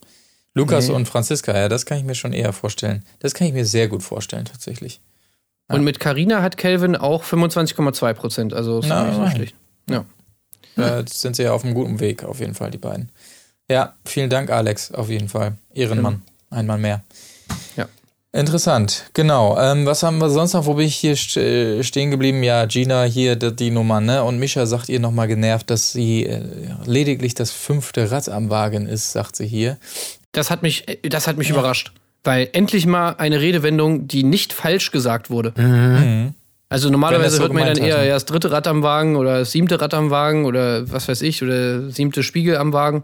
Lukas nee. und Franziska, ja, das kann ich mir schon eher vorstellen. Das kann ich mir sehr gut vorstellen, tatsächlich. Ja. Und mit Carina hat Calvin auch 25,2 Prozent, also ist Na, nicht so schlecht. Ja. Da sind sie ja auf einem guten Weg, auf jeden Fall, die beiden. Ja, vielen Dank, Alex, auf jeden Fall. Ehrenmann, ja. einmal mehr. Ja. Interessant, genau. Ähm, was haben wir sonst noch? Wo bin ich hier äh, stehen geblieben? Ja, Gina hier die, die Nummer, ne? Und Mischa sagt ihr nochmal genervt, dass sie äh, lediglich das fünfte Rad am Wagen ist, sagt sie hier. Das hat mich, das hat mich ja. überrascht. Weil endlich mal eine Redewendung, die nicht falsch gesagt wurde. Mhm. Also normalerweise so hört man dann eher ja, das dritte Rad am Wagen oder das siebte Rad am Wagen oder was weiß ich oder siebte Spiegel am Wagen.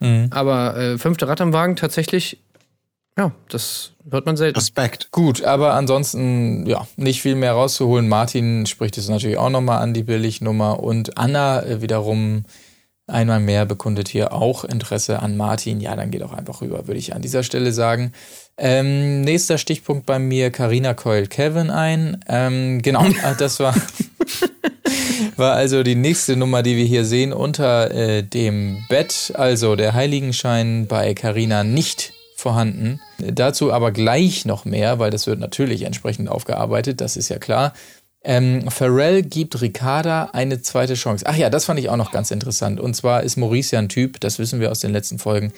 Mhm. Aber äh, fünfte Rad am Wagen tatsächlich, ja, das hört man selten. Respekt. Gut, aber ansonsten, ja, nicht viel mehr rauszuholen. Martin spricht es natürlich auch nochmal an, die Billignummer. Und Anna äh, wiederum einmal mehr bekundet hier auch Interesse an Martin. Ja, dann geht auch einfach rüber, würde ich an dieser Stelle sagen. Ähm, nächster Stichpunkt bei mir, Karina keult Kevin ein. Ähm, genau, das war, war also die nächste Nummer, die wir hier sehen unter äh, dem Bett. Also der Heiligenschein bei Karina nicht vorhanden. Dazu aber gleich noch mehr, weil das wird natürlich entsprechend aufgearbeitet, das ist ja klar. Ähm, Pharrell gibt Ricarda eine zweite Chance. Ach ja, das fand ich auch noch ganz interessant. Und zwar ist Maurice ja ein Typ, das wissen wir aus den letzten Folgen,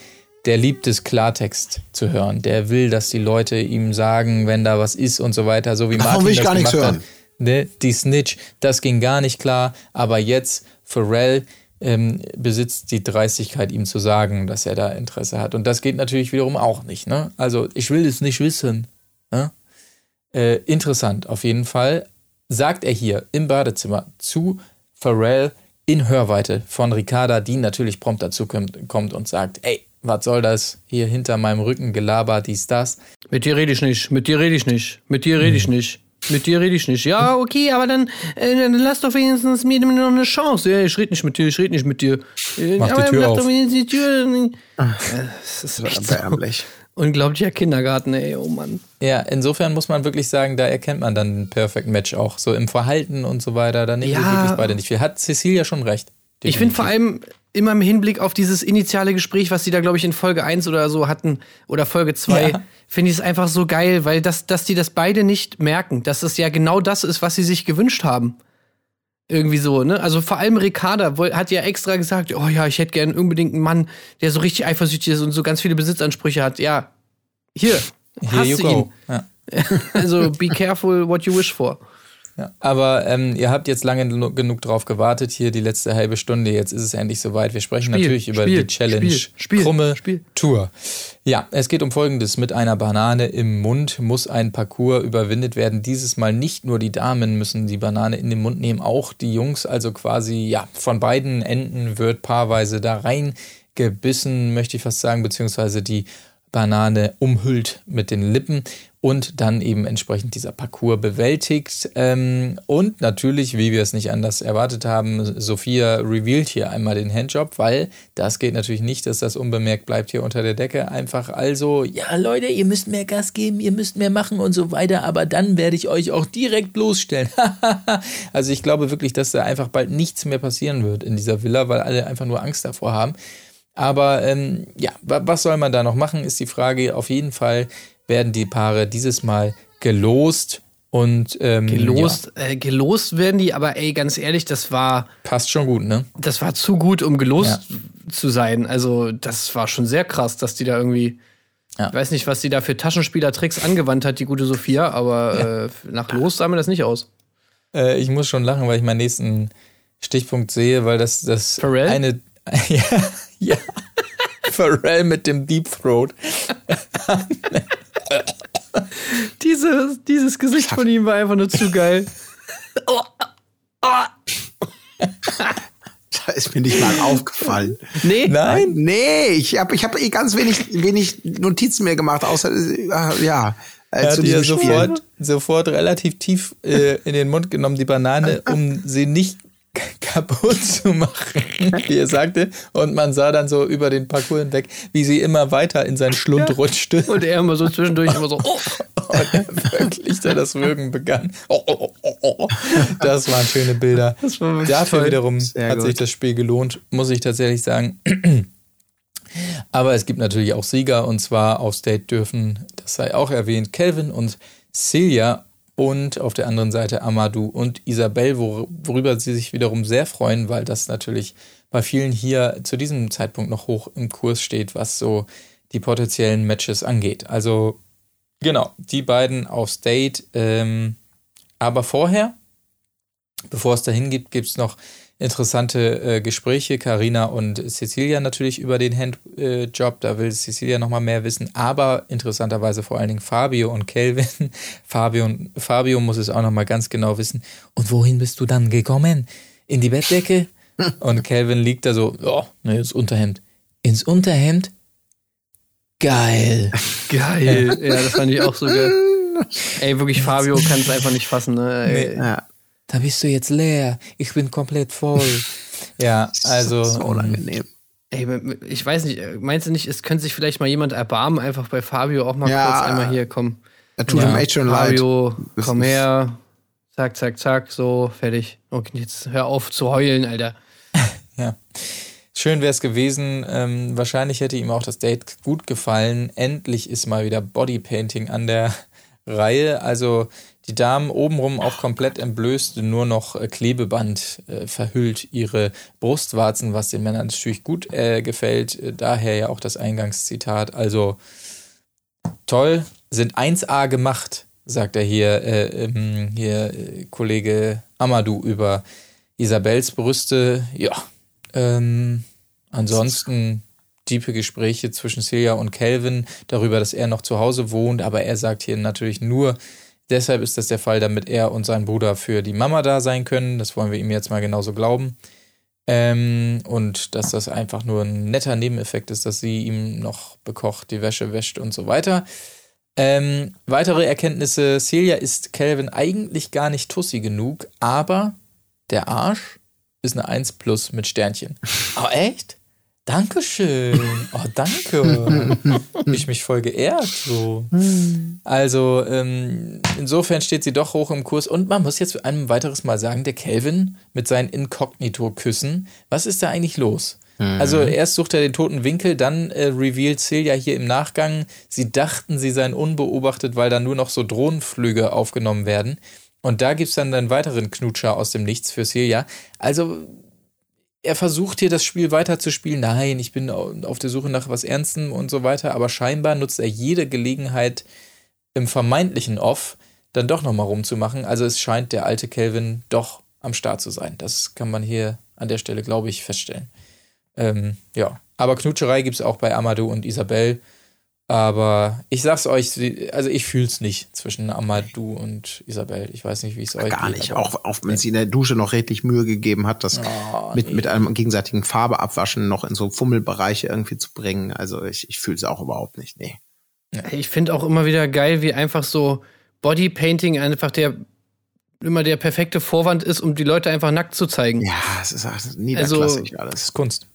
der liebt es, Klartext zu hören. Der will, dass die Leute ihm sagen, wenn da was ist und so weiter, so wie Martin Warum will ich das gar nichts hören? Hat. Ne? Die Snitch, das ging gar nicht klar. Aber jetzt, Pharrell ähm, besitzt die Dreistigkeit, ihm zu sagen, dass er da Interesse hat. Und das geht natürlich wiederum auch nicht. Ne? Also, ich will es nicht wissen. Ne? Äh, interessant, auf jeden Fall. Sagt er hier im Badezimmer zu Pharrell in Hörweite von Ricarda, die natürlich prompt dazu kommt, und sagt, ey, was soll das hier hinter meinem Rücken gelabert, dies, das. Mit dir rede ich nicht, mit dir rede ich nicht, mit dir rede ich hm. nicht. Mit dir rede ich nicht. Ja, okay, aber dann, äh, dann lass doch wenigstens mir noch eine Chance. Ja, ich rede nicht mit dir, ich rede nicht mit dir. Mach aber die Tür auf. Doch die Tür. Das ist echt erbärmlich. Unglaublicher Kindergarten, ey, oh Mann. Ja, insofern muss man wirklich sagen, da erkennt man dann ein Perfect Match auch. So im Verhalten und so weiter, da nehmen ja. wirklich beide nicht viel. Hat Cecilia schon recht. Definitiv. Ich finde vor allem, immer im Hinblick auf dieses initiale Gespräch, was sie da, glaube ich, in Folge 1 oder so hatten oder Folge 2, ja. finde ich es einfach so geil, weil das, dass die das beide nicht merken, dass es ja genau das ist, was sie sich gewünscht haben. Irgendwie so, ne? Also vor allem Ricarda hat ja extra gesagt, oh ja, ich hätte gern unbedingt einen Mann, der so richtig eifersüchtig ist und so ganz viele Besitzansprüche hat. Ja, hier, Here hast du ihn. Ja. also be careful what you wish for. Ja, aber ähm, ihr habt jetzt lange genug drauf gewartet, hier die letzte halbe Stunde. Jetzt ist es endlich soweit. Wir sprechen Spiel, natürlich über Spiel, die Challenge Spiel, Krumme Tour. Ja, es geht um Folgendes. Mit einer Banane im Mund muss ein Parcours überwindet werden. Dieses Mal nicht nur die Damen müssen die Banane in den Mund nehmen, auch die Jungs. Also quasi, ja, von beiden Enden wird paarweise da reingebissen, möchte ich fast sagen, beziehungsweise die Banane umhüllt mit den Lippen und dann eben entsprechend dieser Parcours bewältigt. Ähm, und natürlich, wie wir es nicht anders erwartet haben, Sophia revealed hier einmal den Handjob, weil das geht natürlich nicht, dass das unbemerkt bleibt hier unter der Decke. Einfach also, ja Leute, ihr müsst mehr Gas geben, ihr müsst mehr machen und so weiter, aber dann werde ich euch auch direkt bloßstellen. also ich glaube wirklich, dass da einfach bald nichts mehr passieren wird in dieser Villa, weil alle einfach nur Angst davor haben. Aber ähm, ja, was soll man da noch machen, ist die Frage. Auf jeden Fall werden die Paare dieses Mal gelost. Und ähm, gelost, ja. äh, gelost werden die, aber ey, ganz ehrlich, das war. Passt schon gut, ne? Das war zu gut, um gelost ja. zu sein. Also, das war schon sehr krass, dass die da irgendwie. Ja. Ich weiß nicht, was die da für Taschenspielertricks angewandt hat, die gute Sophia, aber äh, nach Los sah mir das nicht aus. Äh, ich muss schon lachen, weil ich meinen nächsten Stichpunkt sehe, weil das, das Pharrell? eine ja, ja. Pharrell mit dem Deep Throat. Diese, dieses Gesicht von ihm war einfach nur zu geil. Da ist mir nicht mal aufgefallen. Nee? Nein? Nee, ich habe ich hab eh ganz wenig, wenig Notizen mehr gemacht, außer, äh, ja. Äh, er hat ja sofort, sofort relativ tief äh, in den Mund genommen, die Banane, um sie nicht kaputt zu machen, wie er sagte. Und man sah dann so über den Parcours hinweg, wie sie immer weiter in seinen Schlund ja. rutschte. Und er immer so zwischendurch immer so, oh. Und er wirklich da das Würgen begann. Oh, oh, oh, oh. Das waren schöne Bilder. Dafür toll. wiederum Sehr hat gut. sich das Spiel gelohnt, muss ich tatsächlich sagen. Aber es gibt natürlich auch Sieger und zwar auf State dürfen, das sei auch erwähnt, Kelvin und Celia und auf der anderen Seite Amadou und Isabel, worüber sie sich wiederum sehr freuen, weil das natürlich bei vielen hier zu diesem Zeitpunkt noch hoch im Kurs steht, was so die potenziellen Matches angeht. Also genau, die beiden auf State. Ähm, aber vorher Bevor es dahin geht, gibt es noch interessante äh, Gespräche. Karina und Cecilia natürlich über den Handjob. Äh, da will Cecilia nochmal mehr wissen. Aber interessanterweise vor allen Dingen Fabio und Kelvin. Fabio, Fabio muss es auch nochmal ganz genau wissen. Und wohin bist du dann gekommen? In die Bettdecke? und Kelvin liegt da so, ja, ne, ins Unterhemd. Ins Unterhemd? Geil. Geil. ja, das fand ich auch so geil. Ey, wirklich, Fabio kann es einfach nicht fassen. Ne? Nee. Ja da bist du jetzt leer, ich bin komplett voll. ja, also. So unangenehm. Ey, ich weiß nicht, meinst du nicht, es könnte sich vielleicht mal jemand erbarmen, einfach bei Fabio auch mal ja, kurz einmal hier kommen. Er tut ja, ihm echt schon Fabio, leid. komm her, zack, zack, zack, so, fertig. Okay, jetzt hör auf zu heulen, Alter. ja. Schön wäre es gewesen. Ähm, wahrscheinlich hätte ihm auch das Date gut gefallen. Endlich ist mal wieder Bodypainting an der Reihe. Also die Damen obenrum auch komplett entblößt, nur noch äh, Klebeband äh, verhüllt ihre Brustwarzen, was den Männern natürlich gut äh, gefällt. Äh, daher ja auch das Eingangszitat. Also toll, sind 1A gemacht, sagt er hier, äh, ähm, hier äh, Kollege Amadou über Isabels Brüste. Ja, ähm, ansonsten tiefe Gespräche zwischen Celia und Calvin darüber, dass er noch zu Hause wohnt, aber er sagt hier natürlich nur, Deshalb ist das der Fall, damit er und sein Bruder für die Mama da sein können. Das wollen wir ihm jetzt mal genauso glauben. Ähm, und dass das einfach nur ein netter Nebeneffekt ist, dass sie ihm noch bekocht, die Wäsche wäscht und so weiter. Ähm, weitere Erkenntnisse: Celia ist Calvin eigentlich gar nicht tussi genug, aber der Arsch ist eine 1 plus mit Sternchen. Oh, echt? Dankeschön. Oh, danke. ich mich voll geehrt. So. Also, ähm, insofern steht sie doch hoch im Kurs. Und man muss jetzt ein weiteres Mal sagen, der Kelvin mit seinen Inkognito-Küssen, was ist da eigentlich los? Mhm. Also erst sucht er den toten Winkel, dann äh, revealed Celia hier im Nachgang, sie dachten, sie seien unbeobachtet, weil da nur noch so Drohnenflüge aufgenommen werden. Und da gibt es dann einen weiteren Knutscher aus dem Nichts für Celia. Also er versucht hier das Spiel weiterzuspielen. Nein, ich bin auf der Suche nach was Ernstem und so weiter. Aber scheinbar nutzt er jede Gelegenheit im vermeintlichen Off dann doch nochmal rumzumachen. Also es scheint der alte Kelvin doch am Start zu sein. Das kann man hier an der Stelle, glaube ich, feststellen. Ähm, ja, aber Knutscherei gibt es auch bei Amadou und Isabel. Aber ich sag's euch, also ich fühl's nicht zwischen Amadou und Isabel. Ich weiß nicht, wie es euch Gar nicht. Auch, auch wenn sie in der Dusche noch redlich Mühe gegeben hat, das oh, mit, nee. mit einem gegenseitigen Farbeabwaschen noch in so Fummelbereiche irgendwie zu bringen. Also ich, ich fühle es auch überhaupt nicht. Nee. Ich finde auch immer wieder geil, wie einfach so Bodypainting einfach der immer der perfekte Vorwand ist, um die Leute einfach nackt zu zeigen. Ja, es ist niederklassig also, alles. Das ist Kunst.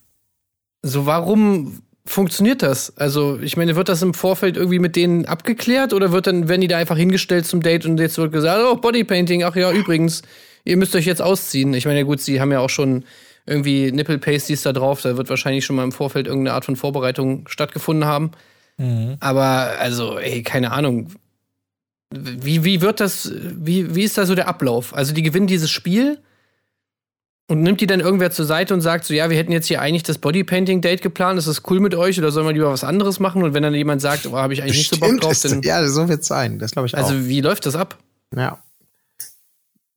So, warum funktioniert das? Also, ich meine, wird das im Vorfeld irgendwie mit denen abgeklärt oder wird dann, werden die da einfach hingestellt zum Date und jetzt wird gesagt, oh, Bodypainting, ach ja, übrigens, ihr müsst euch jetzt ausziehen. Ich meine, gut, sie haben ja auch schon irgendwie Nipple Pasties da drauf, da wird wahrscheinlich schon mal im Vorfeld irgendeine Art von Vorbereitung stattgefunden haben. Mhm. Aber, also, ey, keine Ahnung. Wie, wie wird das, wie, wie ist da so der Ablauf? Also, die gewinnen dieses Spiel und nimmt die dann irgendwer zur Seite und sagt so, ja, wir hätten jetzt hier eigentlich das Bodypainting-Date geplant, ist das cool mit euch oder sollen wir lieber was anderes machen? Und wenn dann jemand sagt, oh, habe ich eigentlich Bestimmt nicht so Bock drauf, dann. Ja, so wird es sein, das glaube ich also, auch. Also, wie läuft das ab? Ja.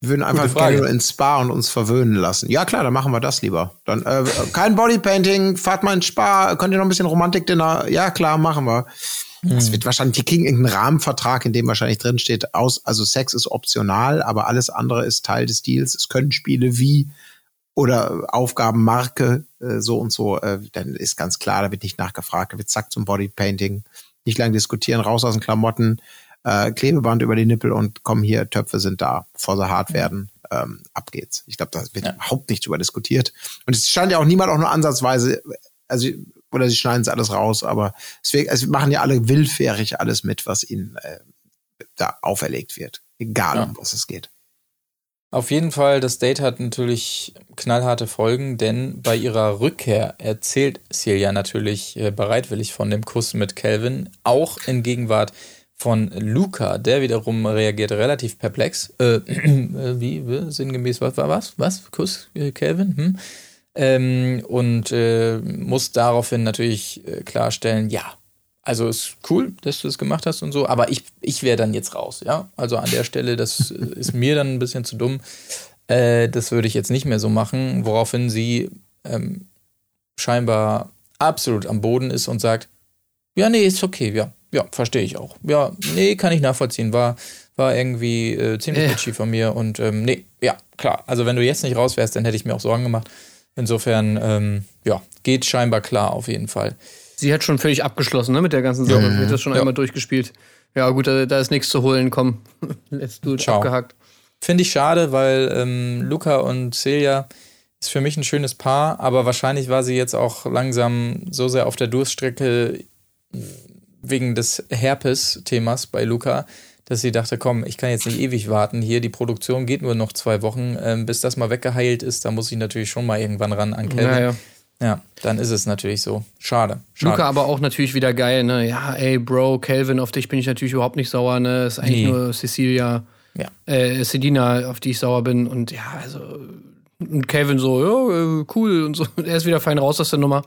Wir würden einfach gerne nur ins Spa und uns verwöhnen lassen. Ja, klar, dann machen wir das lieber. Dann äh, kein Bodypainting, fahrt mal ins Spa, könnt ihr noch ein bisschen Romantik-Dinner? Ja, klar, machen wir. Das hm. wird wahrscheinlich, die kriegen irgendeinen Rahmenvertrag, in dem wahrscheinlich drin steht, aus, also Sex ist optional, aber alles andere ist Teil des Deals. Es können Spiele wie oder Aufgabenmarke äh, so und so, äh, dann ist ganz klar, da wird nicht nachgefragt, da wird zack zum Bodypainting, nicht lang diskutieren, raus aus den Klamotten, äh, Klebeband über die Nippel und komm hier, Töpfe sind da, bevor sie hart werden, ähm, ab geht's. Ich glaube, da wird ja. überhaupt nicht drüber diskutiert. Und es scheint ja auch niemand auch nur ansatzweise, also oder sie schneiden es alles raus, aber es, wird, es machen ja alle willfährig alles mit, was ihnen äh, da auferlegt wird. Egal, ja. um was es geht. Auf jeden Fall, das Date hat natürlich knallharte Folgen, denn bei ihrer Rückkehr erzählt Celia natürlich äh, bereitwillig von dem Kuss mit Calvin, auch in Gegenwart von Luca, der wiederum reagiert relativ perplex. Äh, äh wie, sinngemäß, was war was? Was? Kuss, äh, Calvin? Hm? Ähm, und äh, muss daraufhin natürlich äh, klarstellen, ja, also ist cool, dass du das gemacht hast und so, aber ich, ich wäre dann jetzt raus, ja. Also an der Stelle, das ist mir dann ein bisschen zu dumm. äh, das würde ich jetzt nicht mehr so machen, woraufhin sie ähm, scheinbar absolut am Boden ist und sagt, ja, nee, ist okay, ja, ja, verstehe ich auch. Ja, nee, kann ich nachvollziehen, war, war irgendwie äh, ziemlich ja. bitchy von mir und ähm, nee, ja, klar. Also wenn du jetzt nicht raus wärst, dann hätte ich mir auch Sorgen gemacht. Insofern, ähm, ja, geht scheinbar klar auf jeden Fall. Sie hat schon völlig abgeschlossen, ne, mit der ganzen Sache. Sie hat das schon ja. einmal durchgespielt. Ja, gut, da, da ist nichts zu holen, komm. Let's do it, Ciao. abgehakt. Finde ich schade, weil ähm, Luca und Celia ist für mich ein schönes Paar, aber wahrscheinlich war sie jetzt auch langsam so sehr auf der Durststrecke wegen des Herpes-Themas bei Luca, dass sie dachte, komm, ich kann jetzt nicht ewig warten hier, die Produktion geht nur noch zwei Wochen, ähm, bis das mal weggeheilt ist, da muss ich natürlich schon mal irgendwann ran an Kevin. Ja, ja. dann ist es natürlich so. Schade, schade. Luca aber auch natürlich wieder geil, ne? Ja, ey, Bro, Calvin, auf dich bin ich natürlich überhaupt nicht sauer, ne? Ist eigentlich nee. nur Cecilia, ja. äh, Sedina, auf die ich sauer bin und ja, also und Calvin so, ja, äh, cool und so. Er ist wieder fein raus aus der Nummer.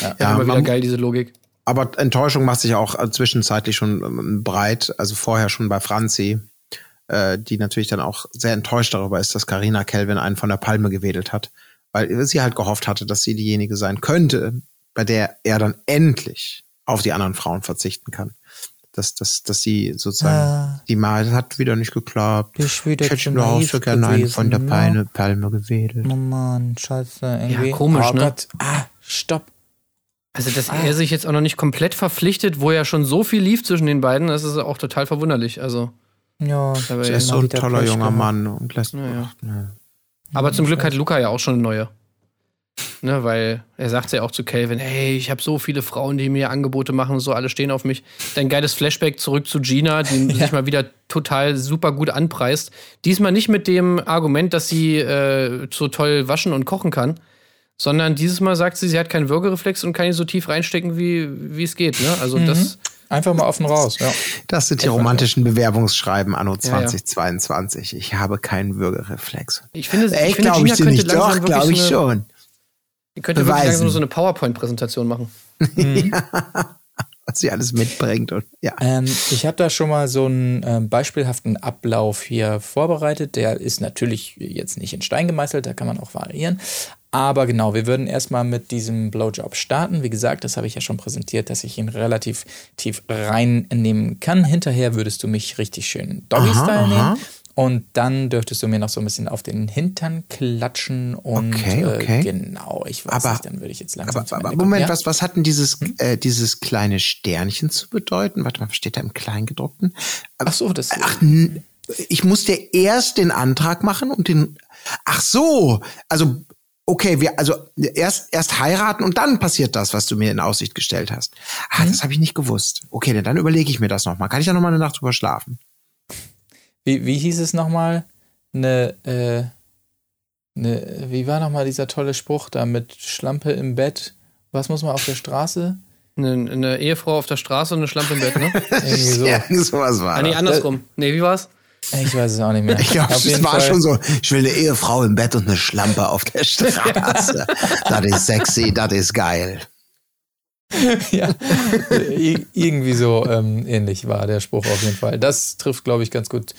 Ja, ja immer wieder geil, diese Logik. Aber Enttäuschung macht sich auch zwischenzeitlich schon ähm, breit, also vorher schon bei Franzi, äh, die natürlich dann auch sehr enttäuscht darüber ist, dass Karina Kelvin einen von der Palme gewedelt hat, weil sie halt gehofft hatte, dass sie diejenige sein könnte, bei der er dann endlich auf die anderen Frauen verzichten kann. Dass, dass, dass sie sozusagen, ah, die Mal hat wieder nicht geklappt. Ich, ich hätte auch so gerne einen von der ne? Palme, Palme gewedelt. Oh Mann, scheiße. Irgendwie. Ja, komisch, oh, ne? Gott. Ah, stopp. Also, dass ah. er sich jetzt auch noch nicht komplett verpflichtet, wo ja schon so viel lief zwischen den beiden, das ist auch total verwunderlich. Also. Ja, er ist so ein toller junger Mann und lässt. Ja, ja. Aber zum Glück hat Luca ja auch schon eine neue. Ne, weil er sagt ja auch zu Calvin, hey, ich habe so viele Frauen, die mir Angebote machen, so alle stehen auf mich. Dein geiles Flashback zurück zu Gina, die ja. sich mal wieder total super gut anpreist. Diesmal nicht mit dem Argument, dass sie äh, so toll waschen und kochen kann, sondern dieses Mal sagt sie, sie hat keinen Würgereflex und kann ihn so tief reinstecken, wie, wie es geht. Ne? Also mhm. das. Einfach mal offen raus, ja. Das sind die romantischen Bewerbungsschreiben anno 2022. Ja, ja. Ich habe keinen Würgereflex. Ich finde, Ey, ich glaube ich dir nicht. Doch, glaube ich so schon. Ihr könnt ja wirklich langsam so eine PowerPoint-Präsentation machen. Mhm. was sie alles mitbringt. Und, ja. Ähm, ich habe da schon mal so einen ähm, beispielhaften Ablauf hier vorbereitet. Der ist natürlich jetzt nicht in Stein gemeißelt, da kann man auch variieren. Aber genau, wir würden erstmal mit diesem Blowjob starten. Wie gesagt, das habe ich ja schon präsentiert, dass ich ihn relativ tief reinnehmen kann. Hinterher würdest du mich richtig schön Doggy-Style nehmen. Und dann dürftest du mir noch so ein bisschen auf den Hintern klatschen und okay, äh, okay. Äh, genau, ich weiß aber, nicht, dann würde ich jetzt langsam. Aber, aber Moment, ja? was, was hat denn dieses, hm? äh, dieses kleine Sternchen zu bedeuten? Warte mal, was steht da im Kleingedruckten? Ach so, das. Ach, ich muss dir erst den Antrag machen und den. Ach so, also okay, wir also erst erst heiraten und dann passiert das, was du mir in Aussicht gestellt hast. Ah, mhm. das habe ich nicht gewusst. Okay, dann überlege ich mir das nochmal. Kann ich da nochmal eine Nacht drüber schlafen? Wie, wie hieß es nochmal? Eine, äh, eine, wie war nochmal dieser tolle Spruch da mit Schlampe im Bett? Was muss man auf der Straße? Eine, eine Ehefrau auf der Straße und eine Schlampe im Bett, ne? Irgendwie so. ja, sowas war. Ah, nee, andersrum. Nee, wie war's? Ich weiß es auch nicht mehr. Ich glaube, es war Fall. schon so, ich will eine Ehefrau im Bett und eine Schlampe auf der Straße. das ist sexy, das ist geil. ja, irgendwie so ähm, ähnlich war der Spruch auf jeden Fall. Das trifft, glaube ich, ganz gut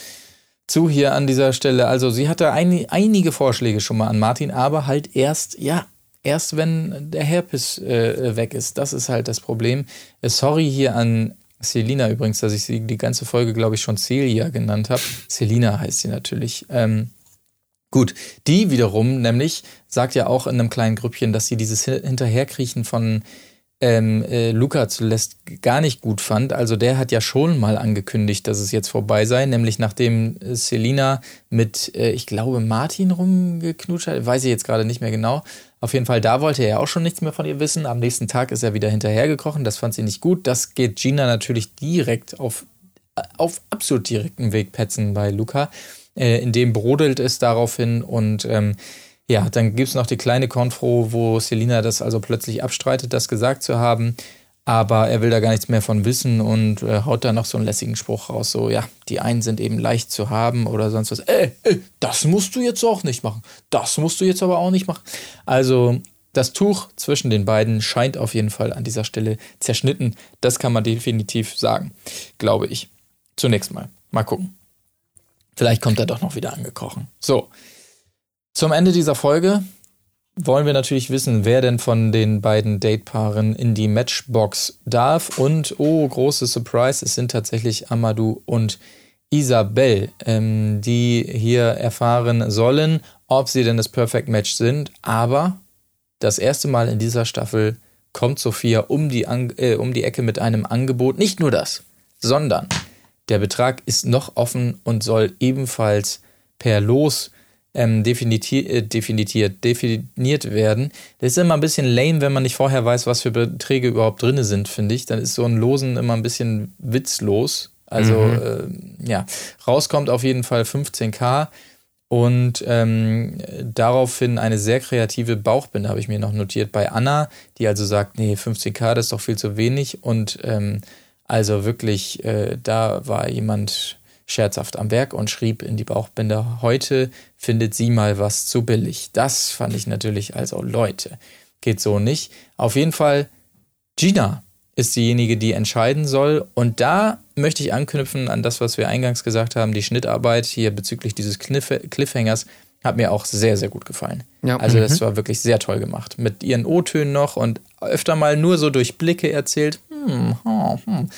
zu hier an dieser Stelle. Also sie hatte ein, einige Vorschläge schon mal an Martin, aber halt erst, ja, erst wenn der Herpes äh, weg ist. Das ist halt das Problem. Äh, sorry hier an Selina übrigens, dass ich sie die ganze Folge, glaube ich, schon Celia genannt habe. Selina heißt sie natürlich. Ähm, gut, die wiederum nämlich sagt ja auch in einem kleinen Grüppchen, dass sie dieses Hinterherkriechen von ähm, äh, Luca zuletzt gar nicht gut fand. Also der hat ja schon mal angekündigt, dass es jetzt vorbei sei, nämlich nachdem äh, Selina mit, äh, ich glaube, Martin rumgeknutscht hat, weiß ich jetzt gerade nicht mehr genau. Auf jeden Fall, da wollte er ja auch schon nichts mehr von ihr wissen. Am nächsten Tag ist er wieder hinterhergekrochen, das fand sie nicht gut. Das geht Gina natürlich direkt auf, auf absolut direkten Weg petzen bei Luca. Äh, in dem brodelt es daraufhin und ähm, ja, dann gibt es noch die kleine Konfro, wo Selina das also plötzlich abstreitet, das gesagt zu haben. Aber er will da gar nichts mehr von wissen und äh, haut da noch so einen lässigen Spruch raus. So, ja, die einen sind eben leicht zu haben oder sonst was. Ey, ey, das musst du jetzt auch nicht machen. Das musst du jetzt aber auch nicht machen. Also, das Tuch zwischen den beiden scheint auf jeden Fall an dieser Stelle zerschnitten. Das kann man definitiv sagen, glaube ich. Zunächst mal. Mal gucken. Vielleicht kommt er doch noch wieder angekrochen. So, Zum Ende dieser Folge wollen wir natürlich wissen, wer denn von den beiden Datepaaren in die Matchbox darf. Und oh, große Surprise, es sind tatsächlich Amadou und Isabel, ähm, die hier erfahren sollen, ob sie denn das Perfect Match sind. Aber das erste Mal in dieser Staffel kommt Sophia um die, äh, um die Ecke mit einem Angebot. Nicht nur das, sondern der Betrag ist noch offen und soll ebenfalls per Los ähm, definitiert, äh, definiert, definiert werden. Das ist immer ein bisschen lame, wenn man nicht vorher weiß, was für Beträge überhaupt drin sind, finde ich. Dann ist so ein Losen immer ein bisschen witzlos. Also mhm. äh, ja, rauskommt auf jeden Fall 15k. Und ähm, daraufhin eine sehr kreative Bauchbinde habe ich mir noch notiert bei Anna, die also sagt, nee, 15k, das ist doch viel zu wenig. Und ähm, also wirklich, äh, da war jemand scherzhaft am Werk und schrieb in die Bauchbinde, heute findet sie mal was zu billig. Das fand ich natürlich, also Leute, geht so nicht. Auf jeden Fall, Gina ist diejenige, die entscheiden soll. Und da möchte ich anknüpfen an das, was wir eingangs gesagt haben. Die Schnittarbeit hier bezüglich dieses Cliff Cliffhangers hat mir auch sehr, sehr gut gefallen. Ja. Also das mhm. war wirklich sehr toll gemacht. Mit ihren O-Tönen noch und öfter mal nur so durch Blicke erzählt. Hm, hm, hm.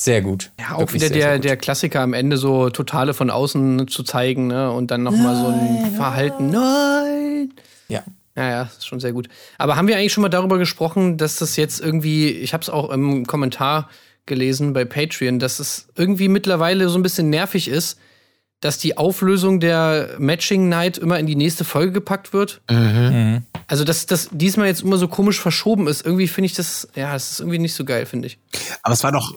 Sehr gut. Ja, auch Wirklich wieder der, der Klassiker am Ende so totale von außen zu zeigen ne? und dann nochmal so ein Verhalten. Nein! Ja. Ja, ja, ist schon sehr gut. Aber haben wir eigentlich schon mal darüber gesprochen, dass das jetzt irgendwie, ich habe es auch im Kommentar gelesen bei Patreon, dass es irgendwie mittlerweile so ein bisschen nervig ist, dass die Auflösung der Matching Night immer in die nächste Folge gepackt wird. Mhm. mhm. Also, dass das diesmal jetzt immer so komisch verschoben ist. Irgendwie finde ich das, ja, es ist irgendwie nicht so geil, finde ich. Aber es war doch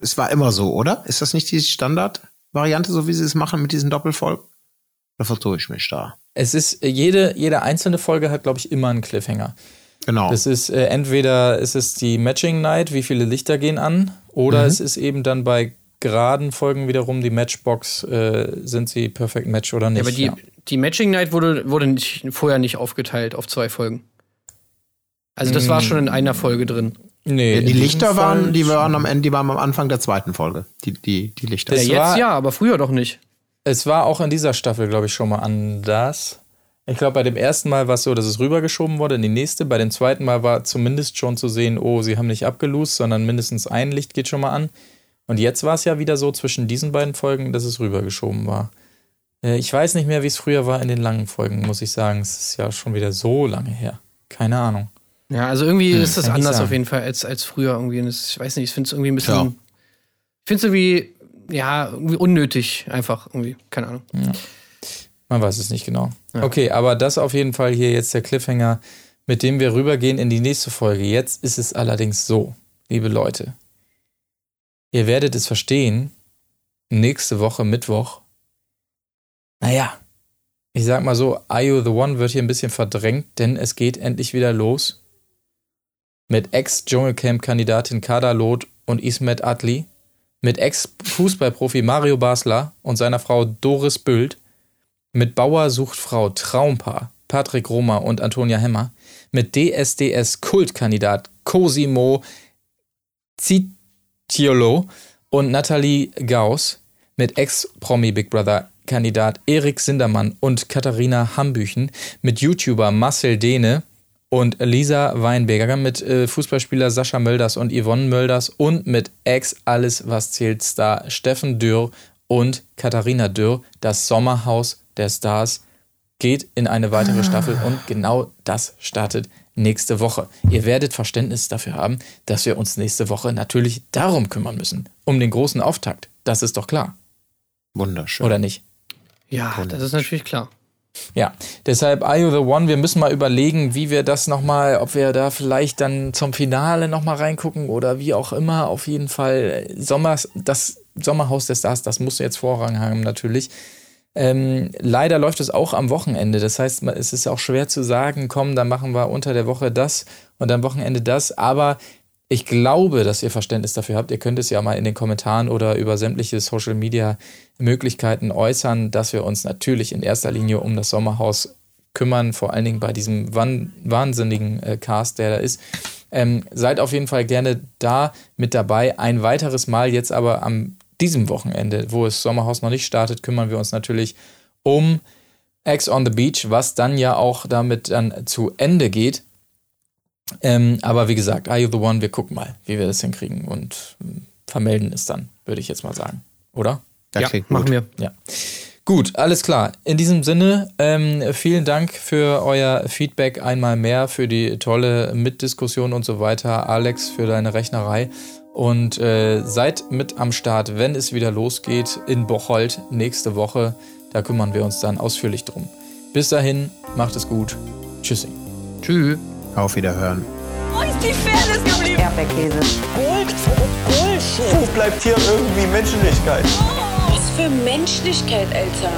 es war immer so, oder? Ist das nicht die Standardvariante, so wie sie es machen mit diesen Doppelfolgen? Da vertue ich mich da. Es ist, jede, jede einzelne Folge hat, glaube ich, immer einen Cliffhanger. Genau. Das ist äh, entweder ist es die Matching Night, wie viele Lichter gehen an, oder mhm. es ist eben dann bei geraden Folgen wiederum die Matchbox, äh, sind sie Perfect Match oder nicht. Ja, aber die, ja. Die Matching Night wurde, wurde nicht, vorher nicht aufgeteilt auf zwei Folgen. Also das war mm. schon in einer Folge drin. Nee, die Lichter waren, die waren am Ende, die waren am Anfang der zweiten Folge. Die, die, die Lichter. Ja, jetzt war, ja, aber früher doch nicht. Es war auch in dieser Staffel, glaube ich, schon mal anders. Ich glaube, bei dem ersten Mal war es so, dass es rübergeschoben wurde in die nächste. Bei dem zweiten Mal war zumindest schon zu sehen, oh, sie haben nicht abgelost, sondern mindestens ein Licht geht schon mal an. Und jetzt war es ja wieder so zwischen diesen beiden Folgen, dass es rübergeschoben war. Äh, ich weiß nicht mehr, wie es früher war in den langen Folgen, muss ich sagen. Es ist ja schon wieder so lange her. Keine Ahnung. Ja, also irgendwie hm, ist das anders auf jeden Fall als, als früher irgendwie. ich weiß nicht, ich finde es irgendwie ein bisschen. Ja. Ich finde es irgendwie, ja, irgendwie unnötig, einfach irgendwie. Keine Ahnung. Ja. Man weiß es nicht genau. Ja. Okay, aber das auf jeden Fall hier jetzt der Cliffhanger, mit dem wir rübergehen in die nächste Folge. Jetzt ist es allerdings so, liebe Leute. Ihr werdet es verstehen, nächste Woche Mittwoch. Naja, ich sag mal so, Are You the One wird hier ein bisschen verdrängt, denn es geht endlich wieder los mit Ex-Dschungelcamp-Kandidatin Kada Loth und Ismet Adli, mit Ex-Fußballprofi Mario Basler und seiner Frau Doris Bült, mit Bauer sucht Frau Traumpaar Patrick Roma und Antonia Hemmer, mit DSDS-Kultkandidat Cosimo Zitiolo und Nathalie Gauss, mit Ex-Promi Big Brother Kandidat Erik Sindermann und Katharina Hambüchen, mit YouTuber Marcel Dehne, und Lisa Weinberger mit äh, Fußballspieler Sascha Mölders und Yvonne Mölders und mit Ex Alles was zählt Star Steffen Dürr und Katharina Dürr. Das Sommerhaus der Stars geht in eine weitere ah. Staffel und genau das startet nächste Woche. Ihr werdet Verständnis dafür haben, dass wir uns nächste Woche natürlich darum kümmern müssen, um den großen Auftakt. Das ist doch klar. Wunderschön. Oder nicht? Ja, das ist natürlich klar. Ja, deshalb Are You the One? Wir müssen mal überlegen, wie wir das nochmal, ob wir da vielleicht dann zum Finale nochmal reingucken oder wie auch immer. Auf jeden Fall Sommers, das Sommerhaus der Stars, das muss jetzt Vorrang haben natürlich. Ähm, leider läuft es auch am Wochenende. Das heißt, es ist auch schwer zu sagen, komm, dann machen wir unter der Woche das und am Wochenende das. Aber ich glaube, dass ihr Verständnis dafür habt. Ihr könnt es ja mal in den Kommentaren oder über sämtliche Social Media Möglichkeiten äußern, dass wir uns natürlich in erster Linie um das Sommerhaus kümmern, vor allen Dingen bei diesem wahnsinnigen äh, Cast, der da ist. Ähm, seid auf jeden Fall gerne da mit dabei. Ein weiteres Mal jetzt aber am diesem Wochenende, wo es Sommerhaus noch nicht startet, kümmern wir uns natürlich um Ex on the Beach, was dann ja auch damit dann zu Ende geht. Ähm, aber wie gesagt, Are You the One? Wir gucken mal, wie wir das hinkriegen und ähm, vermelden es dann, würde ich jetzt mal sagen. Oder? Das ja, machen wir. Ja. Gut, alles klar. In diesem Sinne, ähm, vielen Dank für euer Feedback einmal mehr, für die tolle Mitdiskussion und so weiter. Alex, für deine Rechnerei. Und äh, seid mit am Start, wenn es wieder losgeht in Bocholt nächste Woche. Da kümmern wir uns dann ausführlich drum. Bis dahin, macht es gut. Tschüssing. Tschüss. Auf Wiederhören. Wo ist die Fairness geblieben? Erdbeerkäse. Gold, Bullshit. Wo bleibt hier irgendwie Menschlichkeit? Was für Menschlichkeit, Alter.